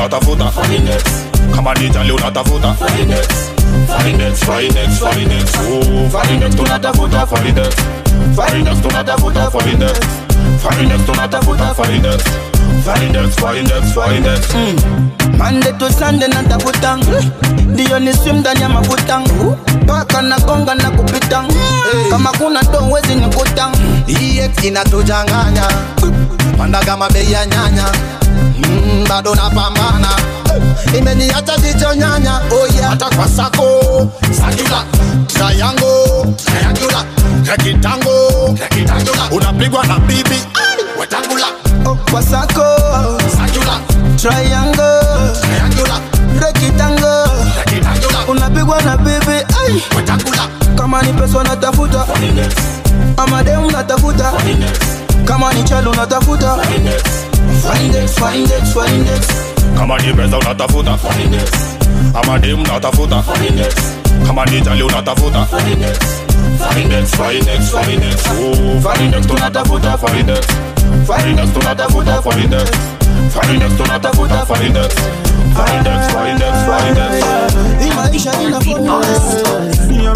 unatafuta kama ni jali unatafuta Finex, Finex, Finex, oh, Finex tunatafuta Finex, Finex tunatafuta Finex, Finex tunatafuta Finex, Finex, Finex, Finex. Monday to Sunday natafuta ndio ni swim ndani ya mafuta paka na gonga na kupita kama kuna do wezi nikuta EX inatujanganya panda kama bei ya nyanya mm, bado napambana. Imeniacha jicho nyanya oh yeah. hata kwa sako sagula sayango sayangula kakitango kakitangula unapigwa na bibi wetangula. Oh, kwa sako sakula triangle triangula rekitango rekitangula unapigwa na bibi ai. Wetangula. Kama ni pesa unatafuta. Ama dem natafuta kama ni chalo unatafuta Findex, Come on, birds out at the footer. Findex, I'm a dame not a footer. Findex kama ni pesa unatafuta ama dem unatafuta kama ni jali unatafuta Finex, Finex, Finex, oh, Finex tunatafuta Finex, Finex tunatafuta Finex, Finex tunatafuta Finex, Finex, Finex, Finex. Hii maisha ina formula Angela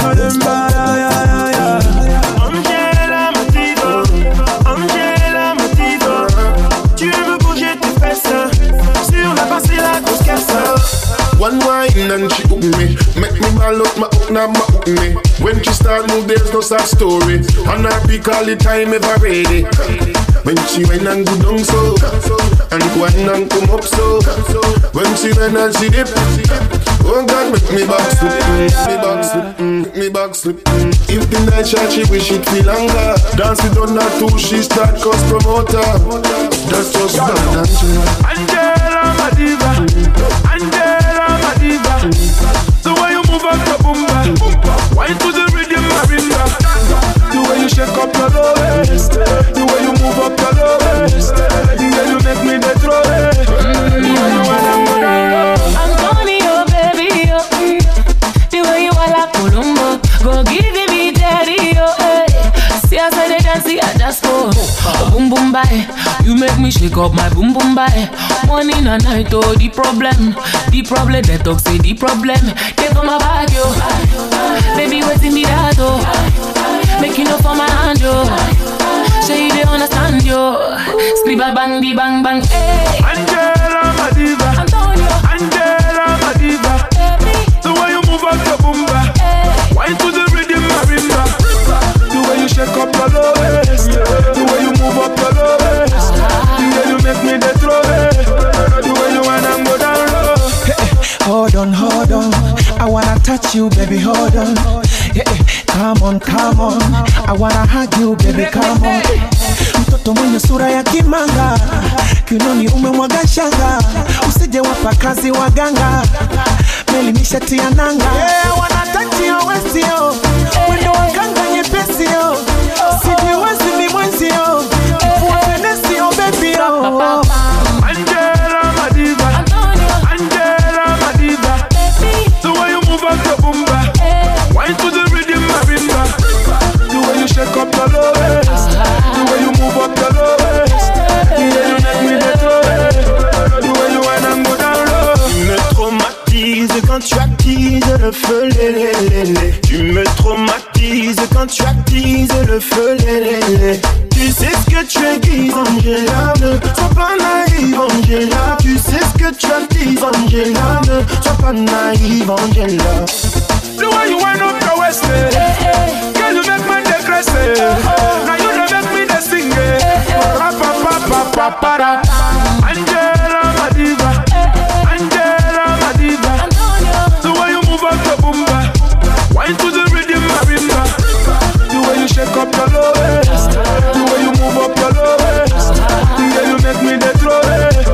One wine and she hook me. Make me ball up my hook now my hook me. When she start move there's no sad story. And I pick all the time ever ready. When she went and go down so And wine and come up so. When she went and she dip Oh God make me back slip mm, Me back slip make me back slip. If the night shot she wish it feel longer. Dance it on her too she start cause promoter. That's just bad Angela Angela Madiva, Angela The way you move up your boomba, wine to the boom bye, you make me shake up my boom boom bye. Morning and night, oh the problem, the problem, they talk say the problem. They come my bag, yo, baby waiting me that oh, make you know for my hand, yo. Say you they understand, yo. A bang, the bang bang, hey. Angela Madiva, Antonio, Angela Madiva. The way you move up your boomba, wine to the you shake up your low the way you move up your low the way you make me the throw the way you wanna go down low. Hold on, hold on. I wanna touch you, baby. Hold on. Yeah, come on, come on. I wanna hug you, baby. Come on. Mtoto mwenye sura ya kimanga, kinoni umemwaga shanga, usije wapa kazi waganga, kweli nishatia nanga. Yeah, wanatachi wawezio mwendo wa kanga nyepesio. Oh. Sijiwezi mimwezio mfuatenesio bebio le feu, lé, lé, lé, lé. Tu me traumatises quand tu attises le feu, lé, lé, lé. Tu sais ce que tu aiguises, Angela. Ne sois pas naïve, Angela. Tu sais ce que tu attises, Angela. Ne sois pas naïve, Angela. The way you wind up your waist, eh. Girl, you make man dey crazy. Now you dey make me dey sing, eh. Ra-pa-pa-pa-pa-pa-ra. Angela, my diva. Wine to the rhythm, marimba. The way you shake up your low waist. The way you move up your low waist. Yeah, you make me dey throw it.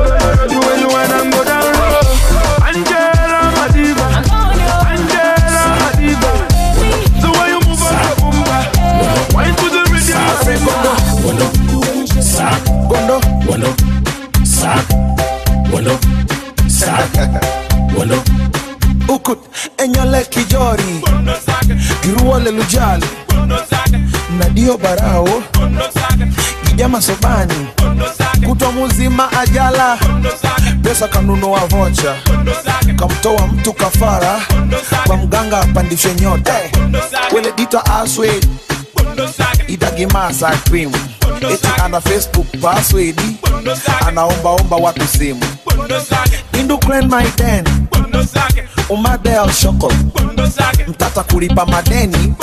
The way you wind and go down low. Angela, my diva. Angela, my diva. The way you move up your boomba. Wine to the rhythm, marimba. Sack, gondo, gondo, sack, gondo, sack, gondo. Ukut, enyole kijori. Giruole lujali. Nadio barao. Kijama sobani. Kutwa muzima ajala. Pesa kanunua vocha. Kamtoa mtu kafara. Kwa mganga apandishe nyota. Wele dita aswed. Itagimasa krimu Eti ana Facebook password. Anaombaomba watu simu. Indu clan my den. umadea ushoko mtata kulipa madeni.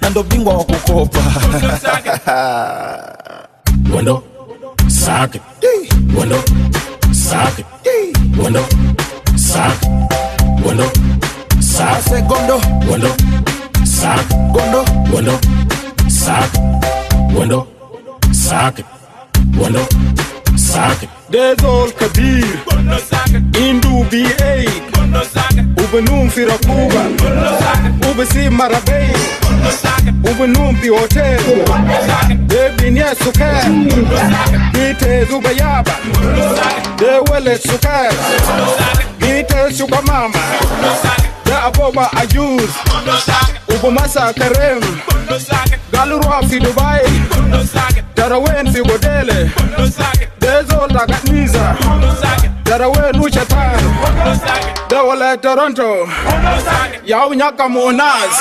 Na ndo bingwa wa kukopa. Wendo sake Wendo sake Wendo sake sack, gondo, sack, gondo, sack. Dezol Kabir Indu B8 Ubenum Firakuba Ubesi Marabey Ubenum Pi Hotel Debinia Sukar Gite Zubayaba. Dewele Sukar Gite Sukamama da aboba ajus ubumasa karem galurwa fi dubai darawen fi godele dezol dagat niza darawen uchatar dawala toronto yaw nyaka monas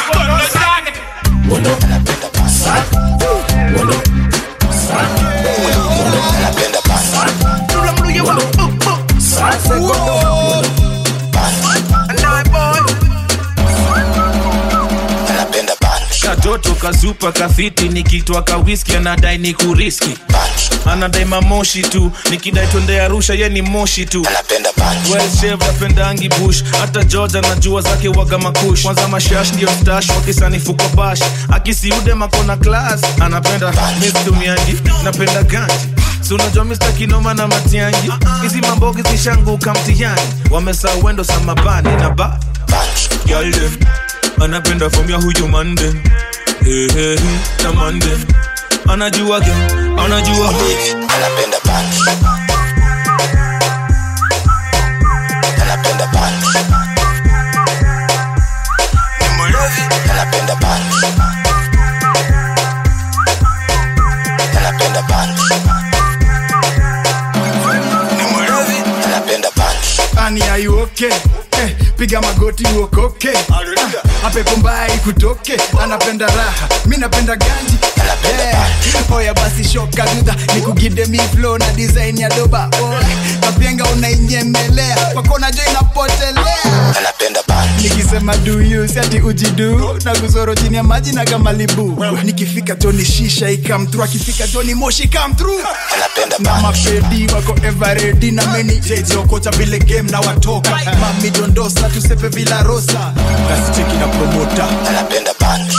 Mundo anapenda pasa. Mundo pasa. Mundo anapenda pasa. Mundo anapenda pasa. Katoto kazupa kafiti nikitwa kawiski anadai ni kuriski. Anadai mamoshi tu nikidai twende arusha ye ni moshi tu. Well-shaved, bush. Hata george anajua zake waga makush. Kwanza mashash ndio stash wakisanifu kwa bash. Akisiude makona klas anapenda mistumiangi napenda ganji sunajua unajua mr kinoma na matiangi? Hizi mambogi zishanguka mtihani. Wamesa wendo samabani na ba. Girl anapenda fomu ya huyo mande hey, hey, na mande anajua ge anajua Anapenda punch. Anapenda punch. Ni mlevi. Anapenda punch. Anapenda punch. Ni mlevi. Anapenda punch. Ani are you okay? Eh, piga magoti uokoke. Ah, apepo mbaya ikutoke. Anapenda raha mi napenda ganji yeah. oya basi shoka dudha nikugide mi flow na design ya doba. Oh. kapenga unainyemelea kwakona jo inapotelea nikisema duyu siati ujidu na kuzoro chini ya maji na kamalibu nikifika joni shisha ikamtru akifika joni moshi kamtru na mapedi wako everedi na meni jejokocha vile game na watoka. Mami dondosa tusepe vila rosa kasicheki na promota Anapenda punch.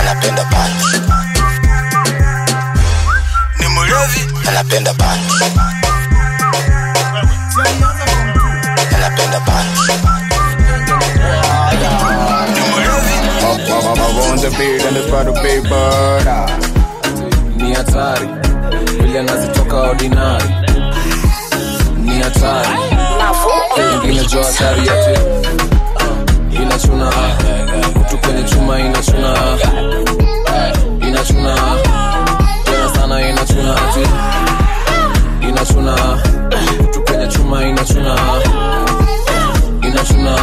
Anapenda punch. Ni mlevi. Anapenda punch. Anapenda punch. The beat and it's about to be ni hatari vile anazitoka ordinary ni hatari ingine jo hatari yote inachuna kutu kwenye chuma inachuna inachuna tena sana inachuna ati. Inachuna kutu kwenye chuma inachuna inachuna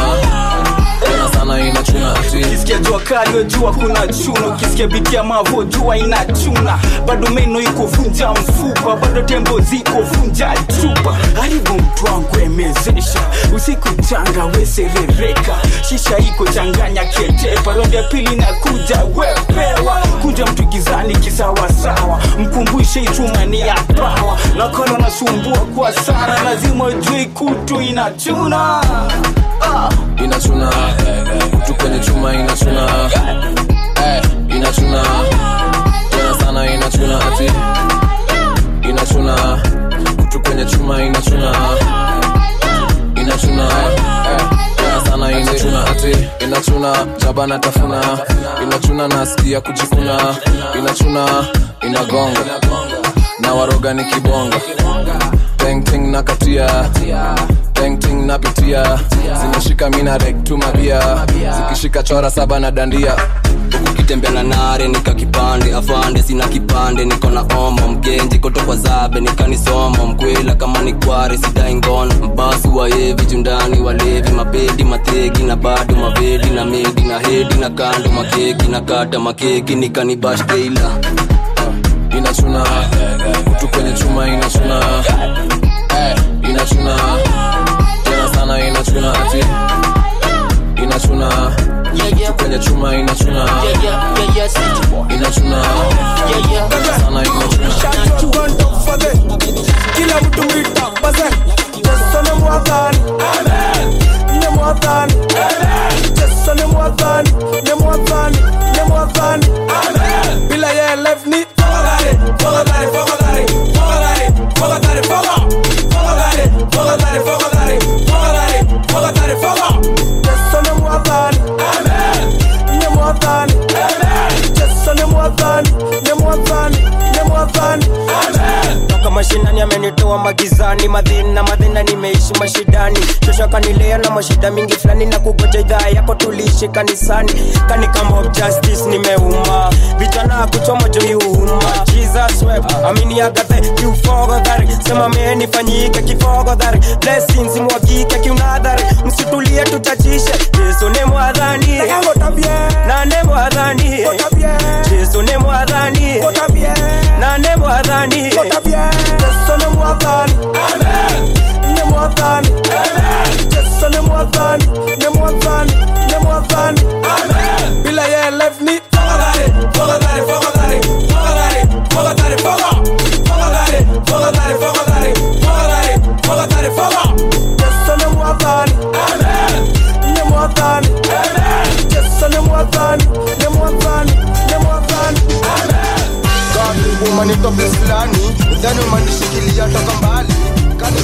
tena jua kali jua kuna chuna. Ukisikia bitia mavo jua inachuna bado meno iko vunja mfupa bado tembo ziko vunja chupa. Haribu mtu wangu emezesha usiku changa weserereka shisha iko changanya ketepa rondi ya pili na kuja wepewa kuja mtu gizani kisawasawa mkumbushe itumani ya pawa. Nakala nasumbua kwa sana lazima jui kutu inachuna ah. Inachuna kutu kwenye chuma inachuna Eh, inachuna tena sana inachuna ati. Inachuna kutu kwenye chuma inachuna inachuna eh, sana inachuna inachuna jabana tafuna. Inachuna nasikia kujikuna. Inachuna inagonga. Na waroga ni kibonga. Tengting na katia tengting napitia. Zimeshika mina rek zikishika chora saba na dandia. Ukitembea na nare nika kipande afande sina kipande. Niko na omo mgenji kotokwa zabe nikanisomo mkwela kama ni kware sidai ngono. Mbasu waevi jundani walevi mabedi mategi na bado mavedi. Na medi na hedi na kando makeki. Na kata makeki nikanibash uh, inachuna. Kutu kwenye chuma inaczuna, a ty inaczuna Konieczuna, inaczuna Inaczuna Sana, inaczuna Shot you gun top for them. Kill Amen Them what Amen Just on them what on Them what Amen Be like yeah, left knee. Fuck about it, fuck about it, fuck bari fɔlɔ. Mashinani amenitoa magizani, madhina madhina nimeishi mashidani, kesho kanilea na mashida mingi fulani, na kugoja idhaa yako tuliishi kanisani, kani justice nimeuma, vijana kuchoma juu Jesus web amini agathe kiufogodhari sema menifanyike kifogodhari blessings mwagike kiunadhari msitulie tutachishe yesu ni mwadhani. Nane mwadhani. Yesu ni mwadhani. Nane mwadhani. Yesu ni mwadhani. Ni mwadhani. Yesu ni mwadhani. Ni mwadhani. Ni mwadhani Fuck about it, fuck about it, fuck about it, fuck about it, fuck up. Yeso ni mwatani, amen. Ni mwatani, amen. Yeso ni mwatani, ni mwatani, ni mwatani, amen. Kabla woman itoke silani, ndani woman nishikilia toka mbali. Kani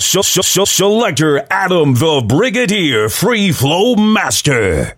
Selector Adam the Brigadier, Free Flow Master.